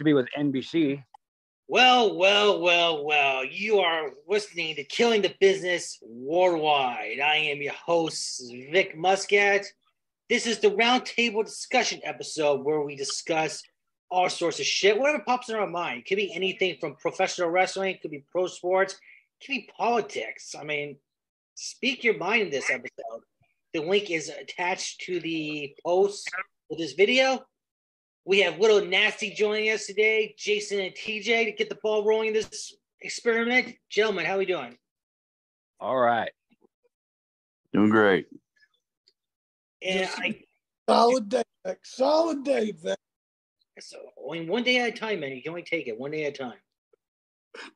to be with NBC. Well, well, well, well. You are listening to Killing the Business Worldwide. I am your host, Vic Muscat. This is the roundtable discussion episode where we discuss all sorts of shit, whatever pops in our mind. It could be anything from professional wrestling, it could be pro sports, it could be politics. I mean, speak your mind in this episode. The link is attached to the post of this video. We have Little Nasty joining us today, Jason and TJ, to get the ball rolling in this experiment. Gentlemen, how are we doing? All right. Doing great. And I, Solid day, Vic. Solid day, Vic. so only one day at a time, man. You can only take it one day at a time.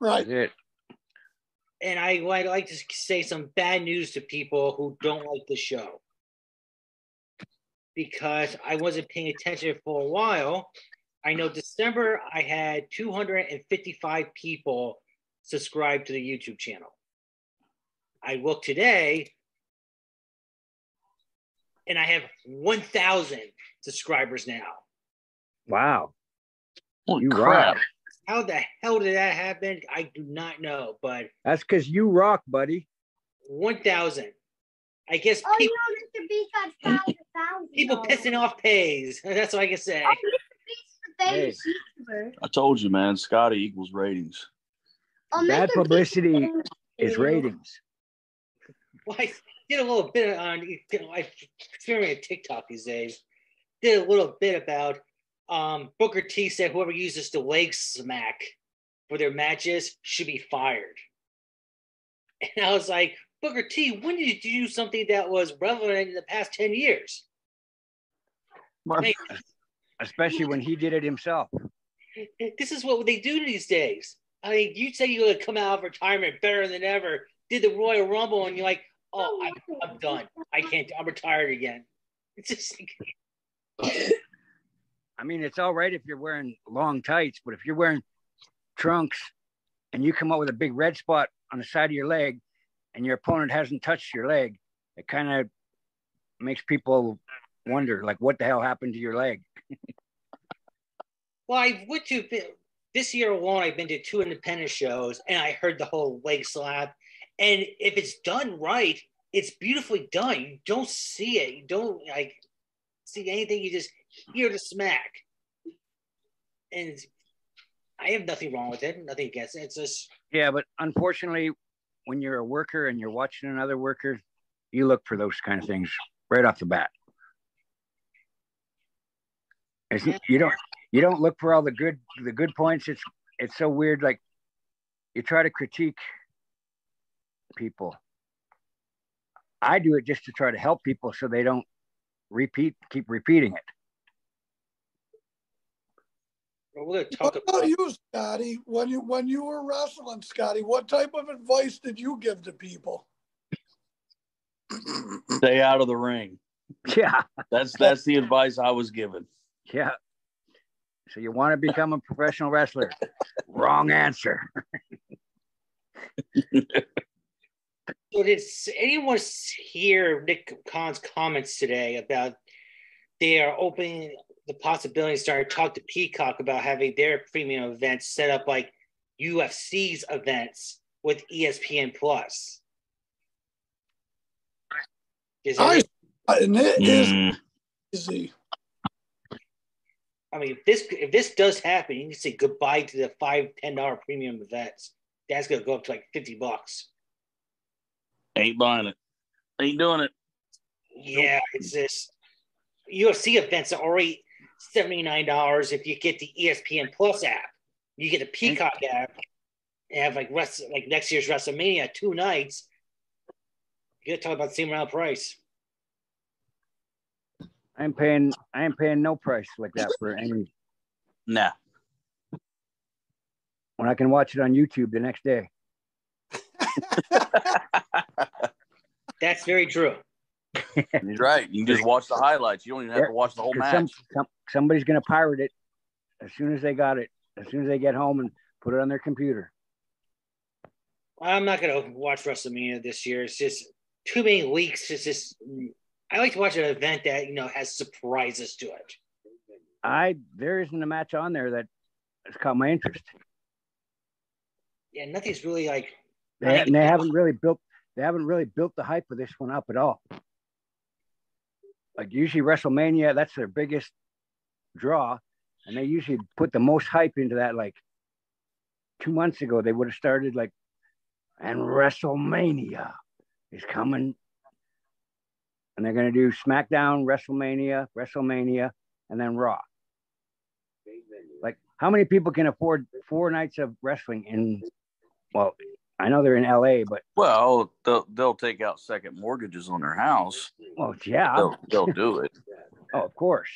Right. That's it. And I would like to say some bad news to people who don't like the show. Because I wasn't paying attention for a while. I know December I had 255 people subscribe to the YouTube channel. I look today and I have 1,000 subscribers now. Wow. Holy You crap. rock. How the hell did that happen? I do not know, but That's because you rock, buddy. 1,000. I guess Oh, people, no, Mr. Beast got thousand, thousand. people pissing off pays. That's what I can say. Oh, Mr. Beast the Hey. famous YouTuber. I told you, man. Scotty equals ratings. Oh, Bad Mr. Publicity famous Is too. ratings. Well, I did a little bit on, you know, I experiment TikTok these days. Did a little bit about um, Booker T said whoever uses the leg smack for their matches should be fired. And I was like, Booker T, when did you do something that was relevant in the past 10 years? Hey, Especially when he did it himself. this is what they do these days. I mean, you say you're going to come out of retirement better than ever, did the Royal Rumble, and you're like, oh, I, I'm done. I can't, I'm retired again. It's just like, I mean, it's all right if you're wearing long tights, but if you're wearing trunks and you come up with a big red spot on the side of your leg and your opponent hasn't touched your leg, it kind of makes people wonder, like, what the hell happened to your leg? Well, I went to this year alone. I've been to two independent shows, and I heard the whole leg slap. And if it's done right, it's beautifully done. You don't see it. You don't like see anything. You just hear the smack, and I have nothing wrong with it. Nothing against it. It's just Yeah, but unfortunately, when you're a worker and you're watching another worker, you look for those kind of things right off the bat. It's, you don't you don't look for all the good the good points. It's it's so weird. Like you try to critique people. I do it just to try to help people so they don't repeat keep repeating it. We're going to talk What about. about you, Scotty? When you when you were wrestling, Scotty, what type of advice did you give to people? Stay out of the ring. Yeah, That's that's the advice I was given. yeah. So you want to become a professional wrestler? Wrong answer. So did anyone hear Nick Khan's comments today about they are opening the possibility to start to talk to Peacock about having their premium events set up like UFC's events with ESPN Plus? Is I it, and it is Mm, easy. I mean, if this if this does happen, you can say goodbye to the five ten dollar premium events. That's gonna go up to like fifty bucks. ain't buying it. Ain't doing it. Yeah, it's this UFC events are already seventy nine dollars if you get the ESPN Plus app. You get the Peacock app and have like rest like next year's WrestleMania two nights. You gotta talk about the same amount of price. I'm paying I am paying no price like that for any Nah. when I can watch it on YouTube the next day. That's very true. He's right. You can just watch the highlights. You don't even have to watch the whole match. some, somebody's gonna pirate it as soon as they got it, as soon as they get home and put it on their computer. I'm not gonna watch WrestleMania this year. It's just too many leaks. It's just I like to watch an event that you know has surprises to it. I there isn't a match on there that has caught my interest. Yeah, nothing's really like They, and they haven't really built they haven't really built the hype of this one up at all. Like usually WrestleMania, that's their biggest draw, and they usually put the most hype into that. Like two months ago, they would have started like, and WrestleMania is coming, and they're gonna do SmackDown, WrestleMania, WrestleMania, and then Raw. Like, how many people can afford four nights of wrestling in? Well, I know they're in LA, but Well, they'll they'll take out second mortgages on their house. well, yeah, They'll they'll do it. oh, of course.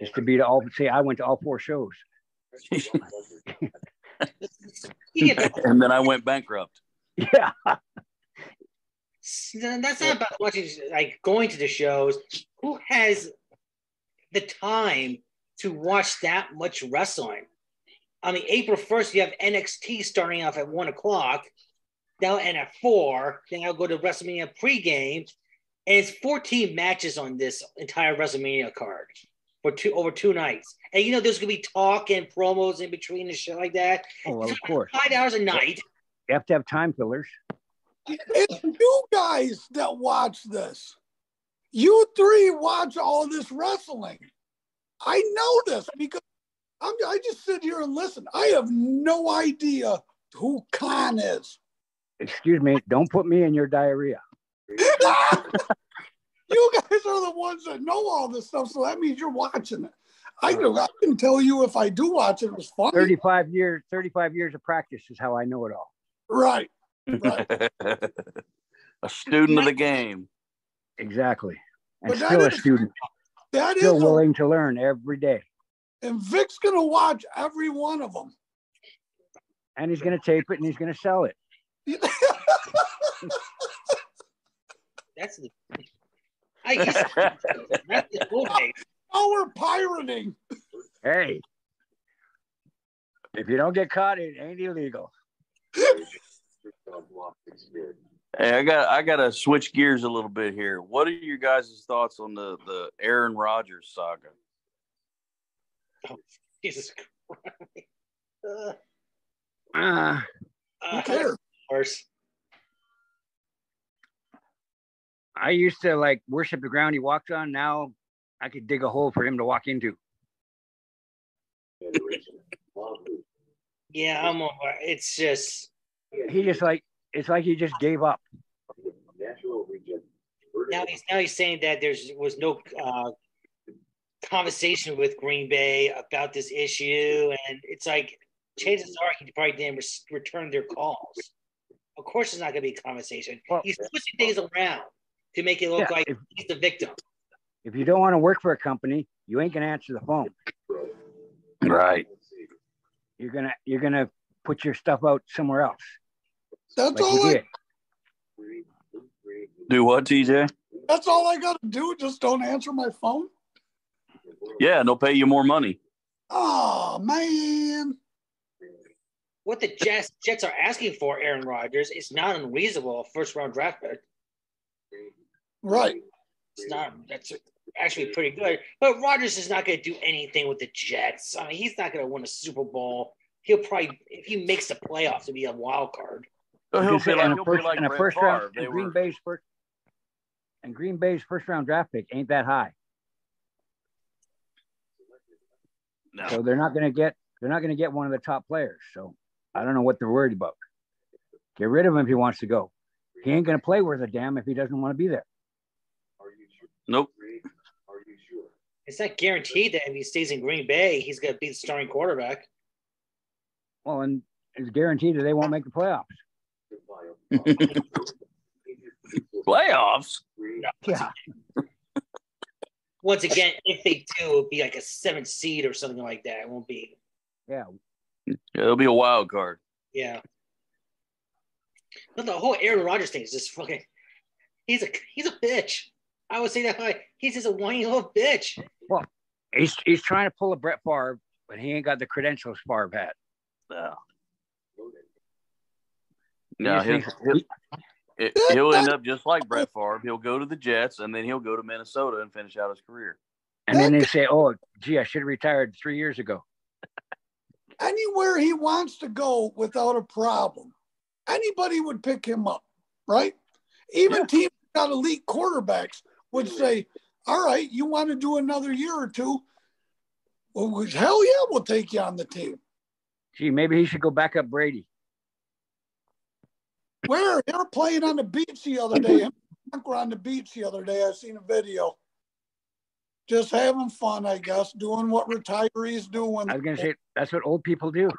Just to be to all say, I went to all four shows. you get back- and then I went bankrupt. Yeah, that's not about watching like going to the shows. Who has the time to watch that much wrestling? On the April first, you have NXT starting off at one o'clock. Now and at four, then I'll go to WrestleMania pregame, and it's 14 matches on this entire WrestleMania card for two over two nights. And you know there's gonna be talk and promos in between and shit like that. oh, well, of course. Five hours a night. You have to have time fillers. It's you guys that watch this. You three watch all this wrestling. I know this because I'm, I just sit here and listen. I have no idea who Khan is. Excuse me, don't put me in your diarrhea. you guys are the ones that know all this stuff, so that means you're watching it. I, can- I can tell you if I do watch it, it was funny. 35 years, 35 years of practice is how I know it all. Right. Right. a student of the game. Exactly. And But that still a student, That is, still a, willing to learn every day. And Vic's gonna watch every one of them. And he's going to tape it and he's going to sell it. That's the. I guess that's the cool thing. oh, we're pirating. Hey, if you don't get caught, it ain't illegal. Hey, I got I got to switch gears a little bit here. What are your guys' thoughts on the the Aaron Rodgers saga? Jesus Christ. Uh, Uh, Who cares? I used to like worship the ground he walked on. Now I could dig a hole for him to walk into. Yeah, I'm. over- It's just He just like, it's like he just gave up. now he's now he's saying that there's was no uh, conversation with Green Bay about this issue, and it's like chances mm-hmm. are he probably didn't res- return their calls. Of course, it's not going to be a conversation. Well- he's pushing things around to make it look Yeah, like if, he's the victim. if you don't want to work for a company, you ain't going to answer the phone. Right. You're gonna you're gonna put your stuff out somewhere else, That's like all. I. Do what, TJ? that's all I got to do. Just don't answer my phone. Yeah, and they'll pay you more money. Oh man. What the Jets Jets are asking for, Aaron Rodgers, is not unreasonable. First round draft pick. Right. It's not. That's actually pretty good. But Rodgers is not going to do anything with the Jets. I mean, he's not going to win a Super Bowl. He'll probably, if he makes the playoffs, to be a wild card. So he'll be like, and a he'll first, be like and a first Favre. round They and Green were, Bay's first and Green Bay's first round draft pick ain't that high. No. So they're not gonna get they're not gonna get one of the top players. So I don't know what they're worried about. Get rid of him if he wants to go. He ain't gonna play worth a damn if he doesn't want to be there. Are you sure? Nope. Are you sure? It's not guaranteed that if he stays in Green Bay, he's going to be the starting quarterback. Well, and it's guaranteed that they won't make the playoffs. Playoffs. Yeah. Once again, if they do, it'll be like a seventh seed or something like that. It won't be. Yeah. Yeah, it'll be a wild card. Yeah. But the whole Aaron Rodgers thing is just fucking. He's a he's a bitch. I would say that like he's just a whiny little bitch. Well, He's he's trying to pull a Brett Favre, but he ain't got the credentials Favre had. No. No, just he'll, thinks- he'll, he- it- he'll end up just like Brett Favre. He'll go to the Jets and then he'll go to Minnesota and finish out his career. and then they say, "Oh, gee, I should have retired three years ago." anywhere he wants to go without a problem. Anybody would pick him up, right? Even Yeah. teams got elite quarterbacks would say, "All right, you want to do another year or two? Well, hell yeah, we'll take you on the team." Gee, maybe he should go back up Brady. Where they were playing on the beach the other day. Him and were on the beach the other day. I seen a video. Just having fun, I guess, doing what retirees do when I was gonna say that's what old people do.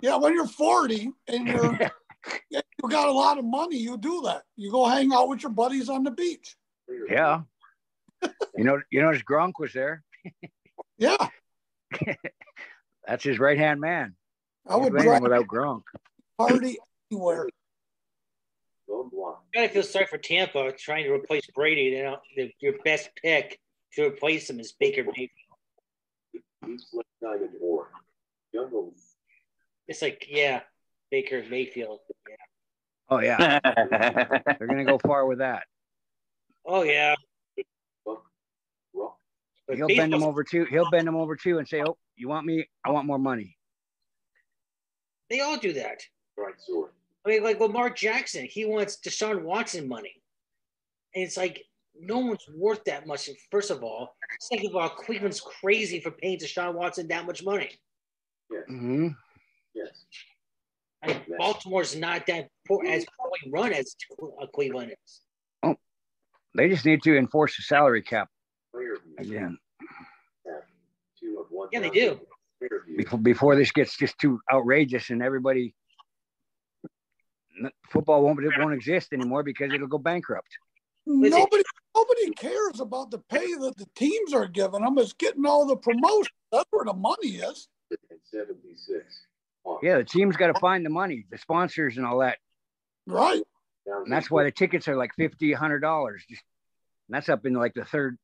Yeah, when you're 40 and you're you got a lot of money, you do that. You go hang out with your buddies on the beach. yeah. You know, you notice Gronk was there. Yeah, That's his right hand man. I would He's drive playing without Gronk. party anywhere. I gotta feel sorry for Tampa trying to replace Brady. You know, the, your best pick to replace him is Baker Mayfield. It's like, yeah, Baker Mayfield. Yeah. Oh yeah, they're gonna go far with that. Oh yeah. But He'll bend them over too. He'll bend them over too and say, "Oh, you want me? I want more money." They all do that. I mean, like Lamar Jackson, he wants Deshaun Watson money. And it's like, no one's worth that much. First of all, second of all, Cleveland's crazy for paying Deshaun Watson that much money. hmm I mean, Baltimore's not that poor, as poorly run as uh, Cleveland is. Oh, they just need to enforce the salary cap again Yeah, they do. before before this gets just too outrageous and everybody. N- Football won't it won't exist anymore because it'll go bankrupt. Nobody, nobody cares about the pay that the teams are giving them. It's getting all the promotion. That's where the money is. Seventy six. Yeah, the team's got to find the money, the sponsors and all that, Right. and that's why the tickets are like fifty, hundred dollars. Just and that's up in like the third,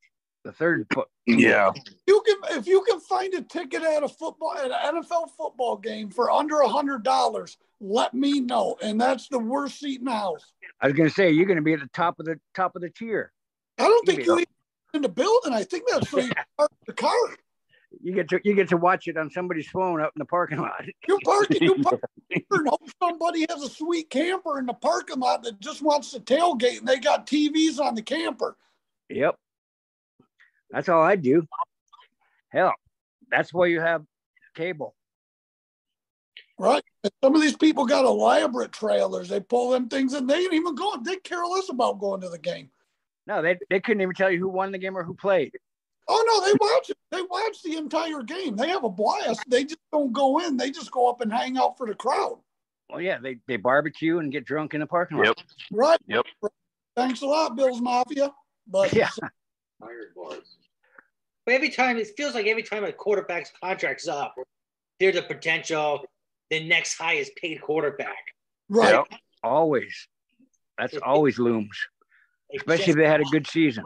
the third. fo- yeah. You can if you can find a ticket at a football at an NFL football game for under a hundred dollars, let me know. And that's the worst seat in the house. I was gonna say you're gonna be at the top of the top of the tier. I don't think you even in the building. I think that's so you park the car. You get to you get to watch it on somebody's phone out in the parking lot. You park it, you park it and hope somebody has a sweet camper in the parking lot that just wants to tailgate and they got TVs on the camper. Yep. That's all I do. Hell, that's why you have cable. Right. Some of these people got elaborate trailers. They pull them things and they ain't even going. They care less about going to the game. No, they, they couldn't even tell you who won the game or who played. Oh no, they watch it. They watch the entire game. They have a blast. They just don't go in. They just go up and hang out for the crowd. Well, yeah, they, they barbecue and get drunk in the parking lot. Yep. Right. Yep. Thanks a lot, Bills Mafia. But Yeah. But every time, it feels like every time a quarterback's contract's up, they're the potential, the next highest paid quarterback. right. Yep. Always. That's always looms, Like especially if they had a good season.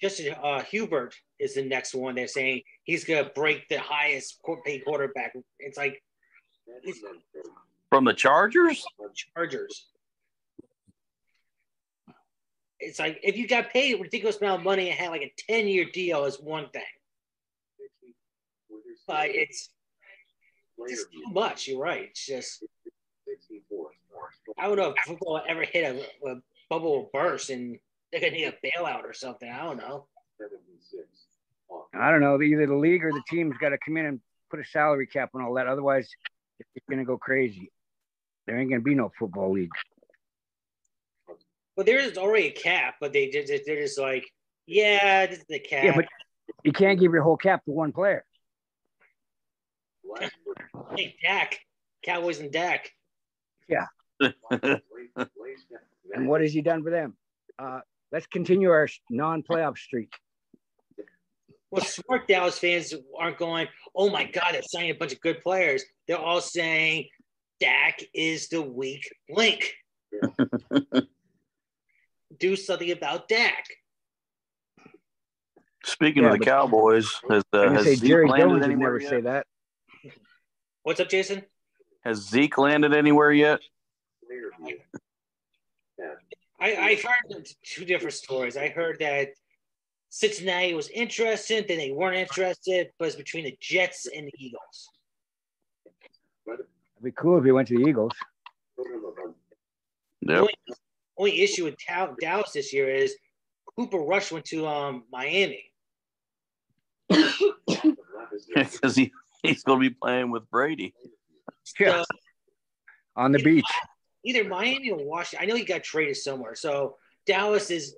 Justin uh, Herbert is the next one. They're saying he's gonna break the highest paid quarterback. It's like it's From the Chargers? Chargers. It's like if you got paid a ridiculous amount of money and had like a ten year deal is one thing, but it's just too much. You're right. It's just I don't know if football ever hit a, a bubble burst and they're gonna need a bailout or something. I don't know. I don't know. Either the league or the team's got to come in and put a salary cap on all that. Otherwise, it's going to go crazy. There ain't going to be no football league. Well, there is already a cap, but they just they're just like, yeah, this is the cap. Yeah, but you can't give your whole cap to one player. hey, Dak, Cowboys and Dak. Yeah. and what has he done for them? Uh, let's continue our non-playoff streak. Well, smart Dallas fans aren't going, oh my God, they're signing a bunch of good players. They're all saying Dak is the weak link. Do something about Dak. Speaking Yeah, of the Cowboys, has, uh, has say Zeke Jerry landed Jones anywhere yet? say that. What's up, Jason? Has Zeke landed anywhere yet? I, I've heard two different stories. I heard that Cincinnati was interested, then they weren't interested, but it's between the Jets and the Eagles. It'd be cool if he went to the Eagles. Yep. Only issue with Dow- Dallas this year is Cooper Rush went to um, Miami. Because he, he's going to be playing with Brady. Yeah. So On the beach. either Miami or Washington. I know he got traded somewhere. So Dallas is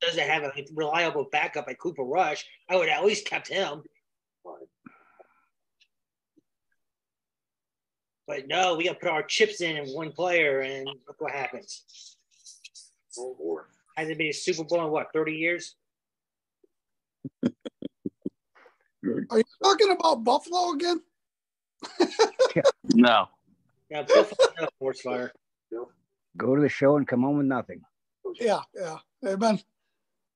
doesn't have a reliable backup at Cooper Rush. I would at least kept him. But no, we got to put our chips in in one player, and look what happens. Hasn't been a Super Bowl in what thirty years? Are you talking about Buffalo again? No. Yeah, Buffalo no force fire. Go to the show and come home with nothing. Yeah, yeah. They've been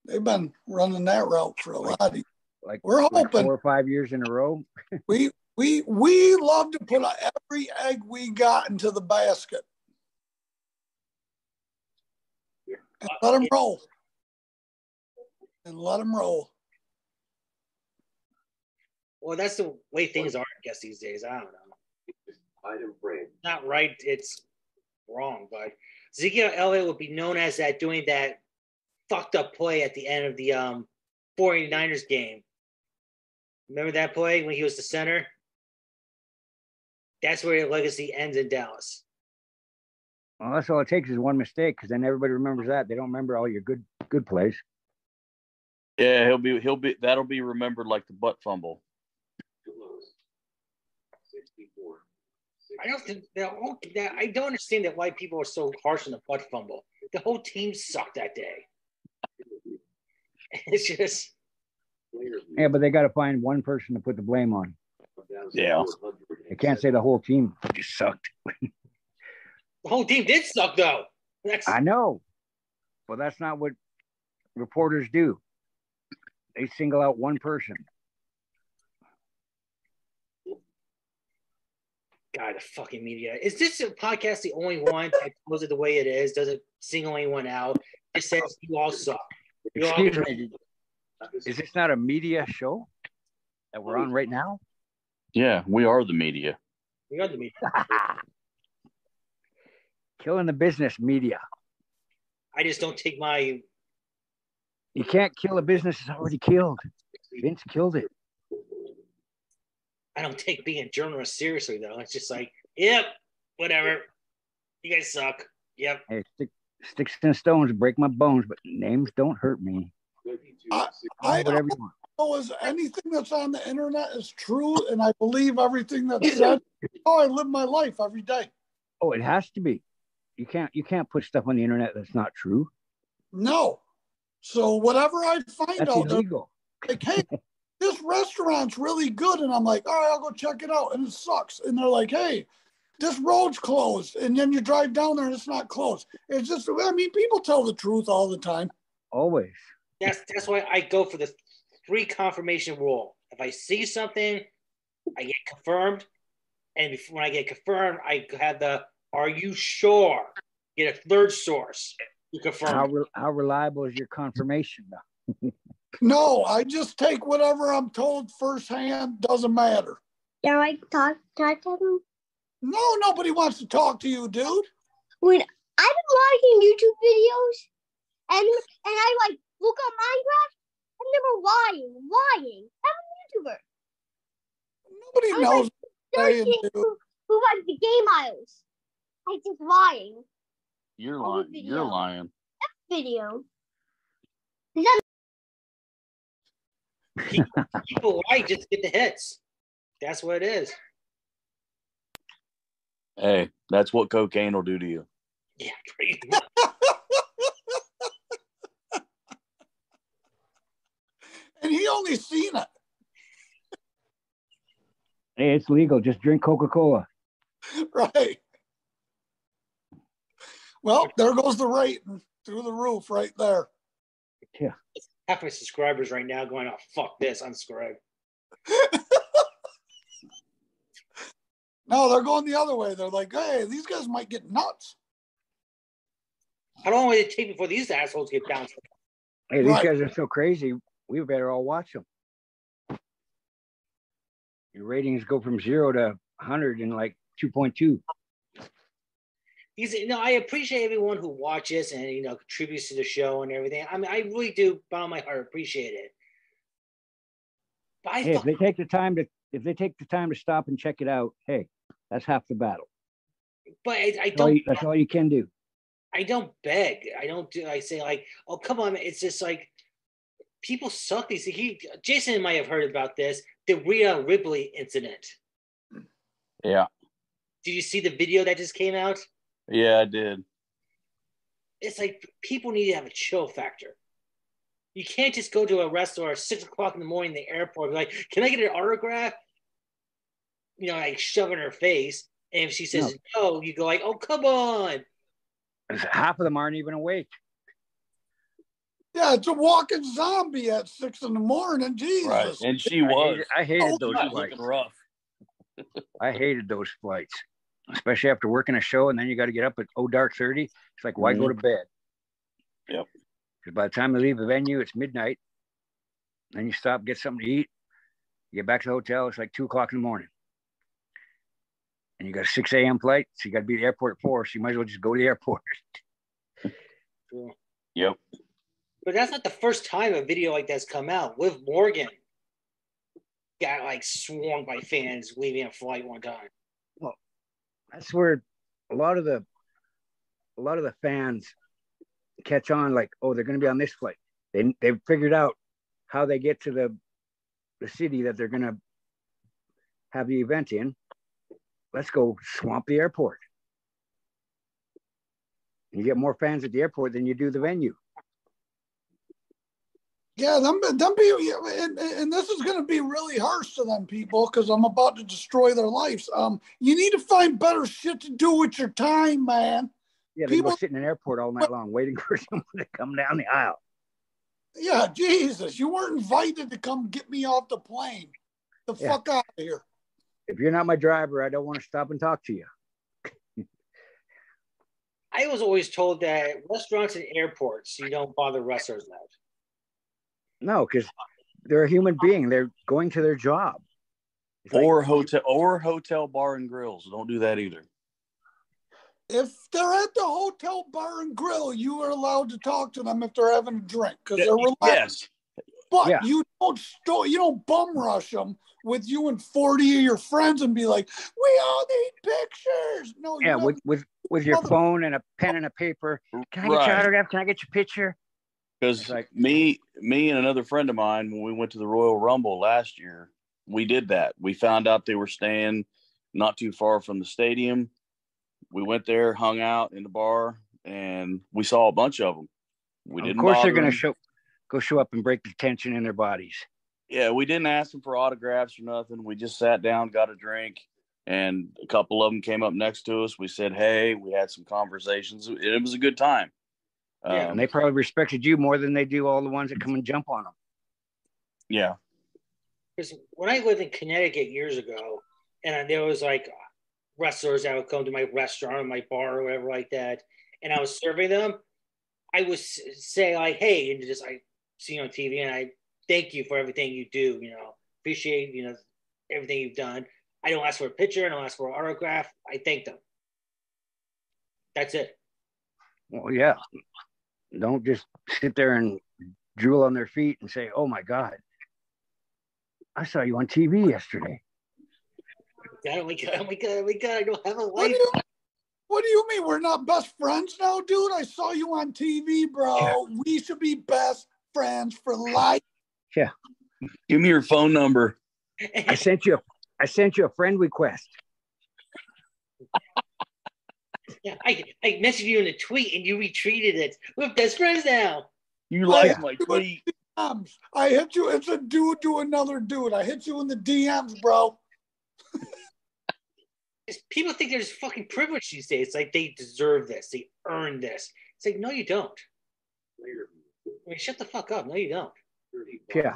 they've been running that route for a lot. Of, Like, we're like hoping four or five years in a row. we we we love to put every egg we got into the basket and let them roll and let them roll. Well, that's the way things are, I guess, these days. I don't know. Not right. It's wrong. But Ezekiel Elliott would be known as that doing that fucked up play at the end of the um 49ers game. Remember that play when he was the center? That's where your legacy ends in Dallas. Well, that's all it takes is one mistake because then everybody remembers that. They don't remember all your good good plays. Yeah, he'll be he'll be that'll be remembered like the butt fumble. I don't think that, I don't understand that why people are so harsh on the butt fumble. The whole team sucked that day. It's just Yeah, but they got to find one person to put the blame on. Yeah. They can't say the whole team just sucked. The whole team did suck though. That's I know, but that's not what reporters do. They single out one person. God, the fucking media. Is this podcast the only one that tells it the way it is? Does it single anyone out? It says you all suck. You all, me. Is this not a media show that we're on right now? Yeah, we are the media. we are the media. Killing the business media. I just don't take my. You can't kill a business that's already killed. Vince killed it. I don't take being a journalist seriously though. It's just like, yep, whatever. You guys suck. Yep. Hey, stick, sticks and stones break my bones, but names don't hurt me. I, Call I it whatever you want. know is anything that's on the internet is true, and I believe everything that's said. Oh, I live my life every day. Oh, it has to be. You can't you can't put stuff on the internet that's not true. No. So whatever I find That's out, they're illegal. like, hey, this restaurant's really good. And I'm like, all right, I'll go check it out. And it sucks. And they're like, hey, this road's closed. And then you drive down there and it's not closed. It's just, I mean, people tell the truth all the time. Always. That's that's why I go for the three confirmation rule. If I see something, I get confirmed, and before, when I get confirmed, I have the "Are you sure?" Get a third source to confirm. How re- how reliable is your confirmation? Though? No, I just take whatever I'm told firsthand. Doesn't matter. Can I talk, talk to him? No, nobody wants to talk to you, dude. When I've been watching YouTube videos and and I like look up Minecraft, I'm never lying, lying. I'm a YouTuber. Nobody I'm knows. Hey, Searching dude. who, who like the game aisles. I just lying. You're lying. video. You're lying. Video. People lie just get the hits. That's what it is. Hey, that's what cocaine will do to you. Yeah, pretty much. And he only seen it. Hey, it's legal. Just drink Coca Cola. Right. Well, there goes the rating through the roof right there. Yeah. Half my subscribers right now going, "Oh fuck this, unsubscribe." No, they're going the other way. They're like, hey, these guys might get nuts. How long would it take before these assholes get bounced? Hey, these Right. guys are so crazy. We better all watch them. Your ratings go from zero to 100 in like 2.2. He's you know I appreciate everyone who watches and you know contributes to the show and everything. I mean I really do, bottom of my heart, appreciate it. But I Hey, if they take the time to if they take the time to stop and check it out, hey, that's half the battle. but I, I That's all don't you, that's all you can do. I don't beg. I don't do. I say like, oh come on. It's just like people suck. These. He Jason might have heard about this. The Rhea Ripley incident. Yeah, Did you see the video that just came out? Yeah, I did. It's like people need to have a chill factor. You can't just go to a restaurant at six o'clock in the morning in the airport and be like, can I get an autograph? You know, like shove in her face. And if she says no, you go like, oh come on. Half of them aren't even awake. Yeah, it's a walking zombie at six in the morning. Jesus. Right, and she I was. hated, I hated Oh, those flights. rough. I hated those flights, especially after working a show and then you got to get up at oh dark thirty. It's like why go mm-hmm. to bed? Yep. Because by the time you leave the venue, it's midnight. Then you stop, get something to eat. You get back to the hotel. It's like two o'clock in the morning, and you got a six a.m. flight, so you got to be at the airport at four. So you might as well just go to the airport. Yep. But that's not the first time a video like that's come out. Liv Morgan got like swarmed by fans leaving a flight one time. That's where a lot of the a lot of the fans catch on. Like, oh, they're going to be on this flight. They they've figured out how they get to the the city that they're going to have the event in. Let's go swamp the airport. You get more fans at the airport than you do the venue. Yeah, them, them people, yeah, and, and this is going to be really harsh to them people because I'm about to destroy their lives. Um, you need to find better shit to do with your time, man. Yeah, they People- sitting in an airport all night long waiting for someone to come down the aisle. Yeah, Jesus, you weren't invited to come get me off the plane. The Yeah. fuck out of here. If you're not my driver, I don't want to stop and talk to you. I was always told that restaurants and airports, you don't bother wrestlers out. No, because they're a human being. They're going to their job. It's like- Or hotel or hotel bar and grills. Don't do that either. If they're at the hotel bar and grill, you are allowed to talk to them if they're having a drink because they're relaxed. Yes. But Yeah. you don't sto- you don't bum rush them with you and forty of your friends and be like, "We all need pictures." No, yeah, don't. with with with your Mother- phone and a pen and a paper. Can I get your autograph? Can I get your picture? Because like- me, me and another friend of mine, when we went to the Royal Rumble last year, we did that. We found out they were staying not too far from the stadium. We went there, hung out in the bar, and we saw a bunch of them. We of didn't. Of course, they're going to show go show up and break the tension in their bodies. Yeah, we didn't ask them for autographs or nothing. We just sat down, got a drink, and a couple of them came up next to us. We said, "Hey," we had some conversations. It was a good time. Yeah, Um, And they probably respected you more than they do all the ones that come and jump on them. yeah, Because when I lived in Connecticut years ago, and there was like wrestlers that would come to my restaurant or my bar or whatever like that, and I was serving them, I would s- say like, "Hey," and just I see you on TV, and I thank you for everything you do. You know, appreciate you know everything you've done. I don't ask for a picture. I don't ask for an autograph. I thank them. That's it. Well, yeah. Don't just sit there and drool on their feet and say, "Oh my God, I saw you on TV yesterday." Oh my god! Oh my god! Oh my god! I don't have a What do you What do you mean we're not best friends now, dude? I saw you on TV, bro. We should be best friends for life. Yeah. Give me your phone number. I sent you. A, I sent you a friend request. Yeah, I, I messaged you in a tweet and you retweeted it. We're best friends now. You like my tweet? DMs. I hit you. It's a dude to another dude. I hit you in the DMs, bro. People think they're just fucking privileged these days. It's like they deserve this. They earn this. It's like, no, you don't. I mean, shut the fuck up. No, you don't. Yeah.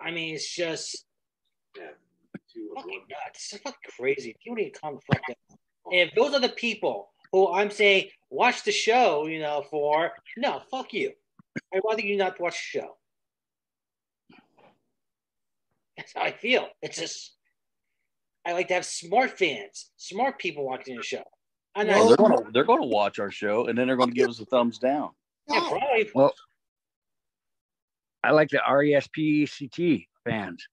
I mean, it's just fucking nuts. It's fucking crazy. People need to calm the fuck down. And if those are the people who I'm saying watch the show, you know, for no, fuck you. I'd rather you not watch the show. That's how I feel. It's just I like to have smart fans, smart people watching the show. I'm not Well, they're going to they're going to watch our show and then they're going to give us a thumbs down. yeah, probably Well, I like the E RESPECT fans.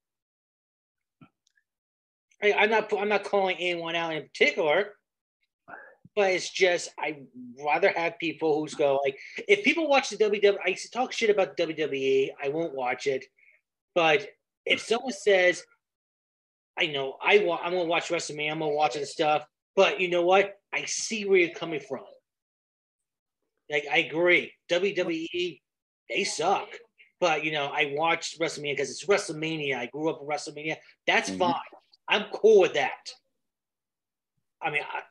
I, I'm not I'm not calling anyone out in particular, but it's just I'd rather have people who's go like if people watch the WWE, I used to talk shit about WWE, I won't watch it. But if someone says, I know I want I'm gonna watch WrestleMania, I'm gonna watch the stuff, but you know what? I see where you're coming from. Like I agree, WWE they suck. But you know, I watched WrestleMania because it's WrestleMania. I grew up in WrestleMania. That's Mhm. fine. I'm cool with that. I mean, I,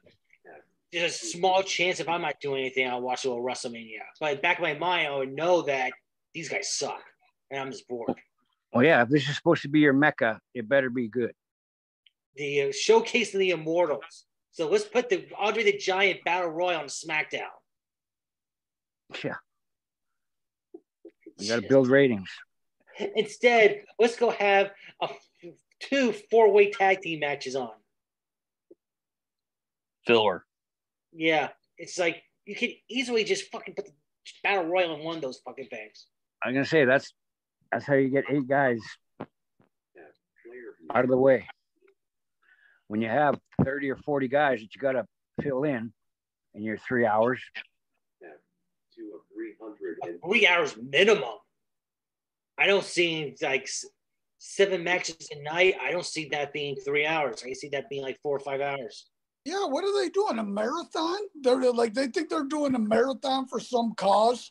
there's a small chance if I'm not doing anything, I'll watch a little WrestleMania. But back in my mind, I would know that these guys suck, and I'm just bored. Well, yeah, if this is supposed to be your mecca, it better be good. The uh, showcase of the Immortals. So let's put the Andre the Giant Battle Royal on SmackDown. Yeah, we got to build ratings. Instead, let's go have a f- two four-way tag team matches on. Filler. Yeah, it's like you could easily just fucking put the Battle Royal in one of those fucking things. I'm gonna say that's that's how you get eight guys out of the way. When you have 30 or 40 guys that you got to fill in in your three hours, to a 300 Three hours minimum. I don't see like s- seven matches a night. I don't see that being three hours. I see that being like four or five hours. Yeah, what are they doing? A marathon? They're they're like they think they're doing a marathon for some cause.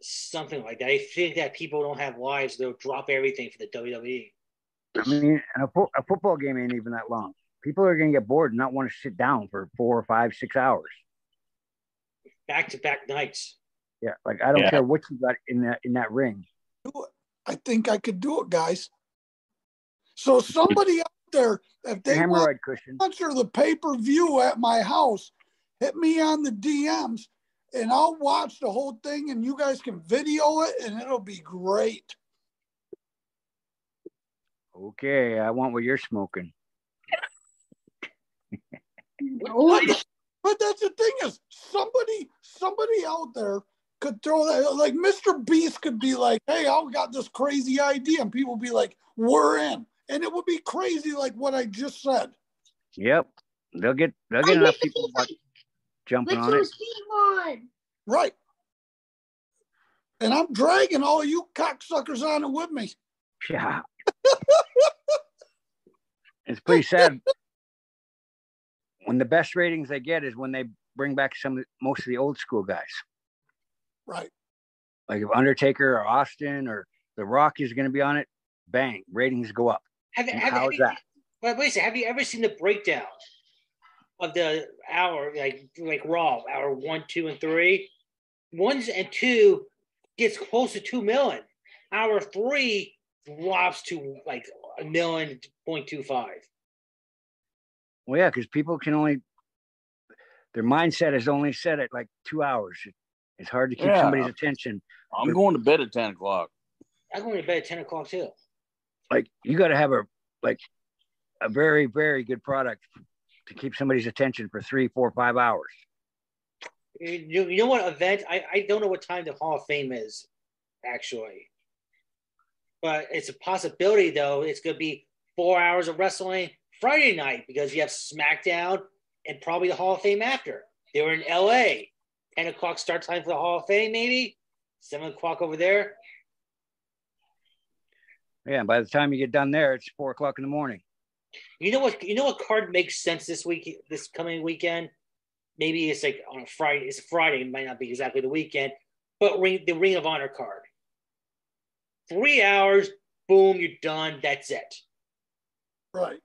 Something like that. I think that people don't have lives. They'll drop everything for the. WWE. I mean, and a, fo- a football game ain't even that long. People are gonna get bored and not want to sit down for four or five, six hours. Back to back nights. Yeah, like I don't Yeah. care what you got in that in that ring. Do it. I think I could do it, guys. So somebody out there, if they want cushion. to sponsor the pay per view at my house, hit me on the DMs, and I'll watch the whole thing, and you guys can video it, and it'll be great. Okay, I want what you're smoking. But that's the thing is, somebody, somebody out there could throw that. Like Mr. Beast could be like, "Hey, I've got this crazy idea," and people be like, "We're in," and it would be crazy, like what I just said. Yep, they'll get they'll I get enough people it's watch, jumping on it. On. Right. And I'm dragging all you cocksuckers on it with me. Yeah, it's pretty sad. When the best ratings they get is when they bring back some most of the old school guys, Right. like if Undertaker or Austin or The Rock is going to be on it. Bang, ratings go up. Have, have, how have you- that? Wait, wait a second. Have you ever seen the breakdown of the hour, like like Raw, hour one, two, and three? Ones and two gets close to two million. Hour three drops to like a million point two five. Well, yeah, because people can only their mindset is only set at like two hours. It's hard to keep Yeah. somebody's attention. I'm going to bed at 10 o'clock. I'm going to bed at ten o'clock too. Like you got to have a like a very very good product to keep somebody's attention for three, four, five hours. You, you know what event? I, I don't know what time the Hall of Fame is, actually. But it's a possibility, though. It's going to be four hours of wrestling Friday night because you have SmackDown and probably the Hall of Fame after. They were in LA. 10 o'clock start time for the Hall of Fame, maybe. 7 o'clock over there. Yeah, and by the time you get done there, it's four o'clock in the morning. You know what? You know what card makes sense this week, this coming weekend? Maybe it's like on a Friday. It's Friday. It might not be exactly the weekend, but ring, the Ring of Honor card. Three hours, boom, you're done. That's it. Right.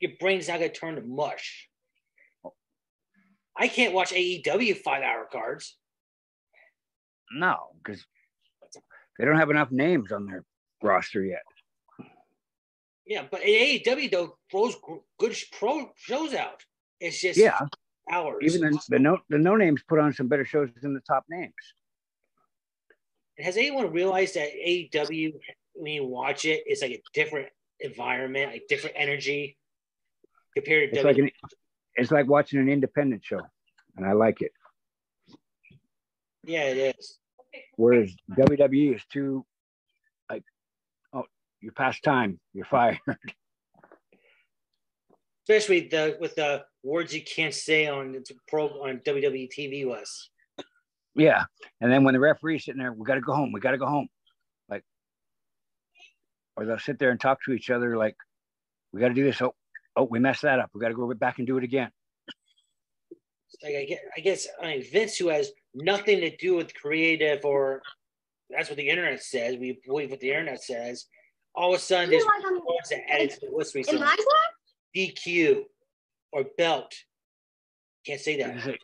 Your brain's not gonna turn to mush. I can't watch AEW five-hour cards. No, because they don't have enough names on their roster yet. Yeah, but AEW though throws good pro shows out. It's just Yeah, hours. even the, the no the no names put on some better shows than the top names. Has anyone realized that AEW when you watch it, it's like a different environment, like different energy compared to It's like WWE. an, it's like watching an independent show, and I like it. yeah, it is. Whereas WWE is too, like, oh, you're past time, you're fired. Especially the with the words you can't say on the pro on WWE TV was. yeah, and then when the referee's sitting there, we got to go home. We got to go home. Like, or they'll sit there and talk to each other like, we got to do this. Oh, oh, we messed that up. We got to go back and do it again. Like I guess, I guess I mean Vince, who has nothing to do with creative or that's what the internet says. We believe what the internet says. All of a sudden, there's words that added to the list recently. DQ or belt. Can't say that.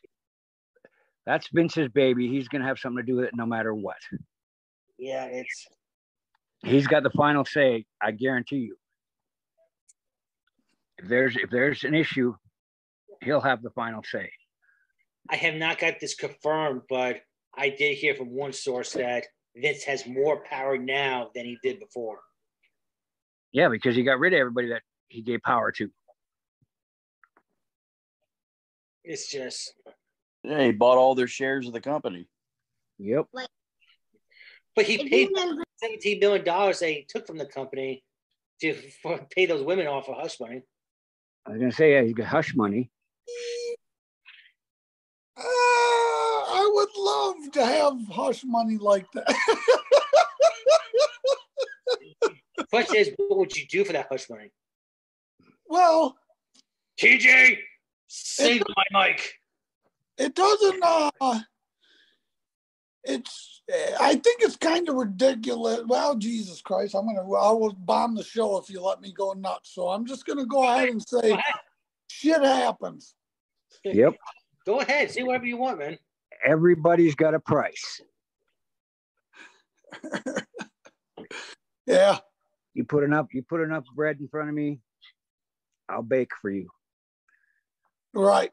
That's Vince's baby. He's gonna have something to do with it no matter what. Yeah, it's He's got the final say. I guarantee you. If there's if there's an issue, he'll have the final say. I have not got this confirmed, but I did hear from one source that Vince has more power now than he did before. Yeah, because he got rid of everybody that he gave power to. It's just, Yeah, he bought all their shares of the company. Yep. but he paid you seventeen million dollars they took from the company to f- pay those women off for hush money. I was gonna say yeah, he got hush money. Uh, I would love to have hush money like that. Question is, what would you do for that hush money? well, TJ, sing my mic. it doesn't uh it's eh, i think it's kind of ridiculous well jesus christ i'm gonna i will bomb the show if you let me go nuts so i'm just gonna go ahead and say ahead. shit happens Yep. Go ahead, say whatever you want, man. Everybody's got a price. yeah You put enough you put enough bread in front of me, I'll bake for you. right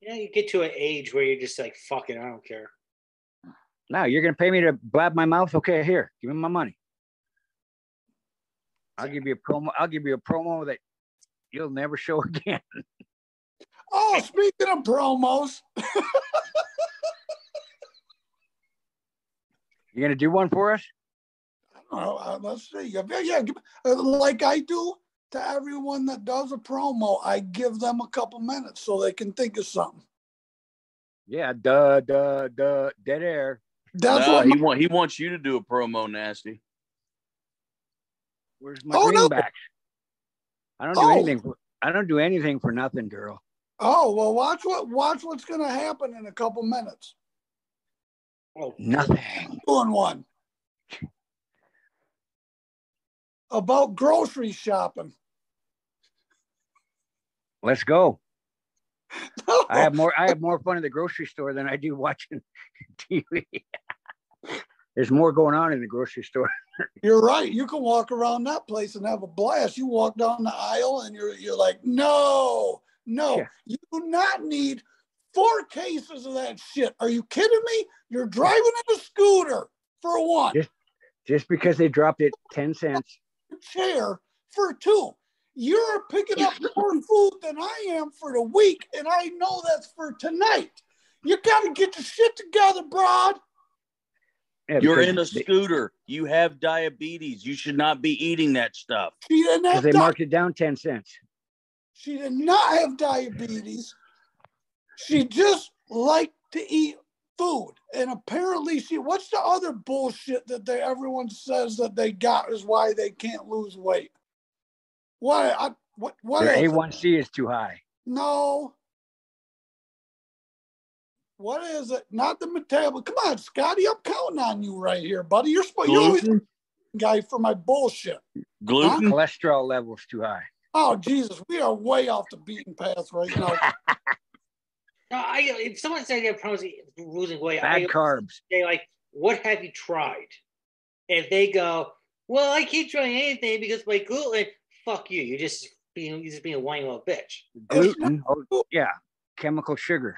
Yeah, you get to an age where you're just like, fuck it, I don't care. Now you're gonna pay me to blab my mouth? Okay, here, give me my money. I'll give you a promo. I'll give you a promo that you'll never show again. oh speaking of promos You're gonna do one for us? uh, uh, let's see yeah, yeah uh, like i do to everyone that does a promo i give them a couple minutes so they can think of something Yeah, duh, duh, duh, dead air. That's No, what he want he wants you to do a promo, nasty. Where's my Oh, no. greenbacks? I don't do Oh. anything. For, I don't do anything for nothing, girl. oh well watch what watch what's gonna happen in a couple minutes Oh, Nothing. doing one about grocery shopping. Let's go. I have more. I have more fun at the grocery store than I do watching TV. There's more going on in the grocery store. You're right. You can walk around that place and have a blast. You walk down the aisle and you're you're like, no, no, Yeah. you do not need four cases of that shit. Are you kidding me? You're driving in a scooter for one. Yeah. Just because they dropped it ten cents. chair for two. You're picking up more food than I am for the week, and I know that's for tonight. You got to get your shit together, broad. You're in a they- scooter. You have diabetes. You should not be eating that stuff. She didn't Because have they di- marked it down ten cents. she did not have diabetes. She just liked to eat food, and apparently she. What's the other bullshit that they everyone says that they got is why they can't lose weight? What? I, what? What? Their? A1C is too high. No. What is it? Not the metabolic. Come on, Scotty. I'm counting on you right here, buddy. You're supposed you're always the guy for my bullshit. Gluten. Cholesterol levels too high. Oh Jesus, we are way off the beaten path right now. No, I if someone said they're probably losing weight, Bad I carbs. say like, "What have you tried?" If they go, "Well, I can't try anything because my gluten," fuck you. You're just being you're just being a whiny little bitch. It's Gluten. Oh, yeah. Chemical sugar.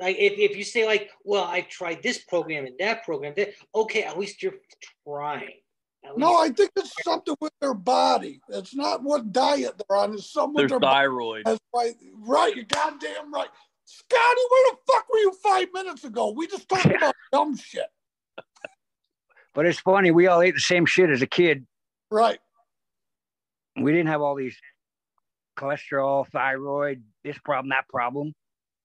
Like if, if you say like, well, I tried this program and that program, that okay, at least you're trying. At No, I think it's something with their body. It's not what diet they're on. It's something Their with their body. thyroid. That's right. Right. You're goddamn right. Scotty, where the fuck were you five minutes ago? We just talked about dumb shit. But it's funny, we all ate the same shit as a kid. Right. We didn't have all these cholesterol, thyroid, this problem, that problem.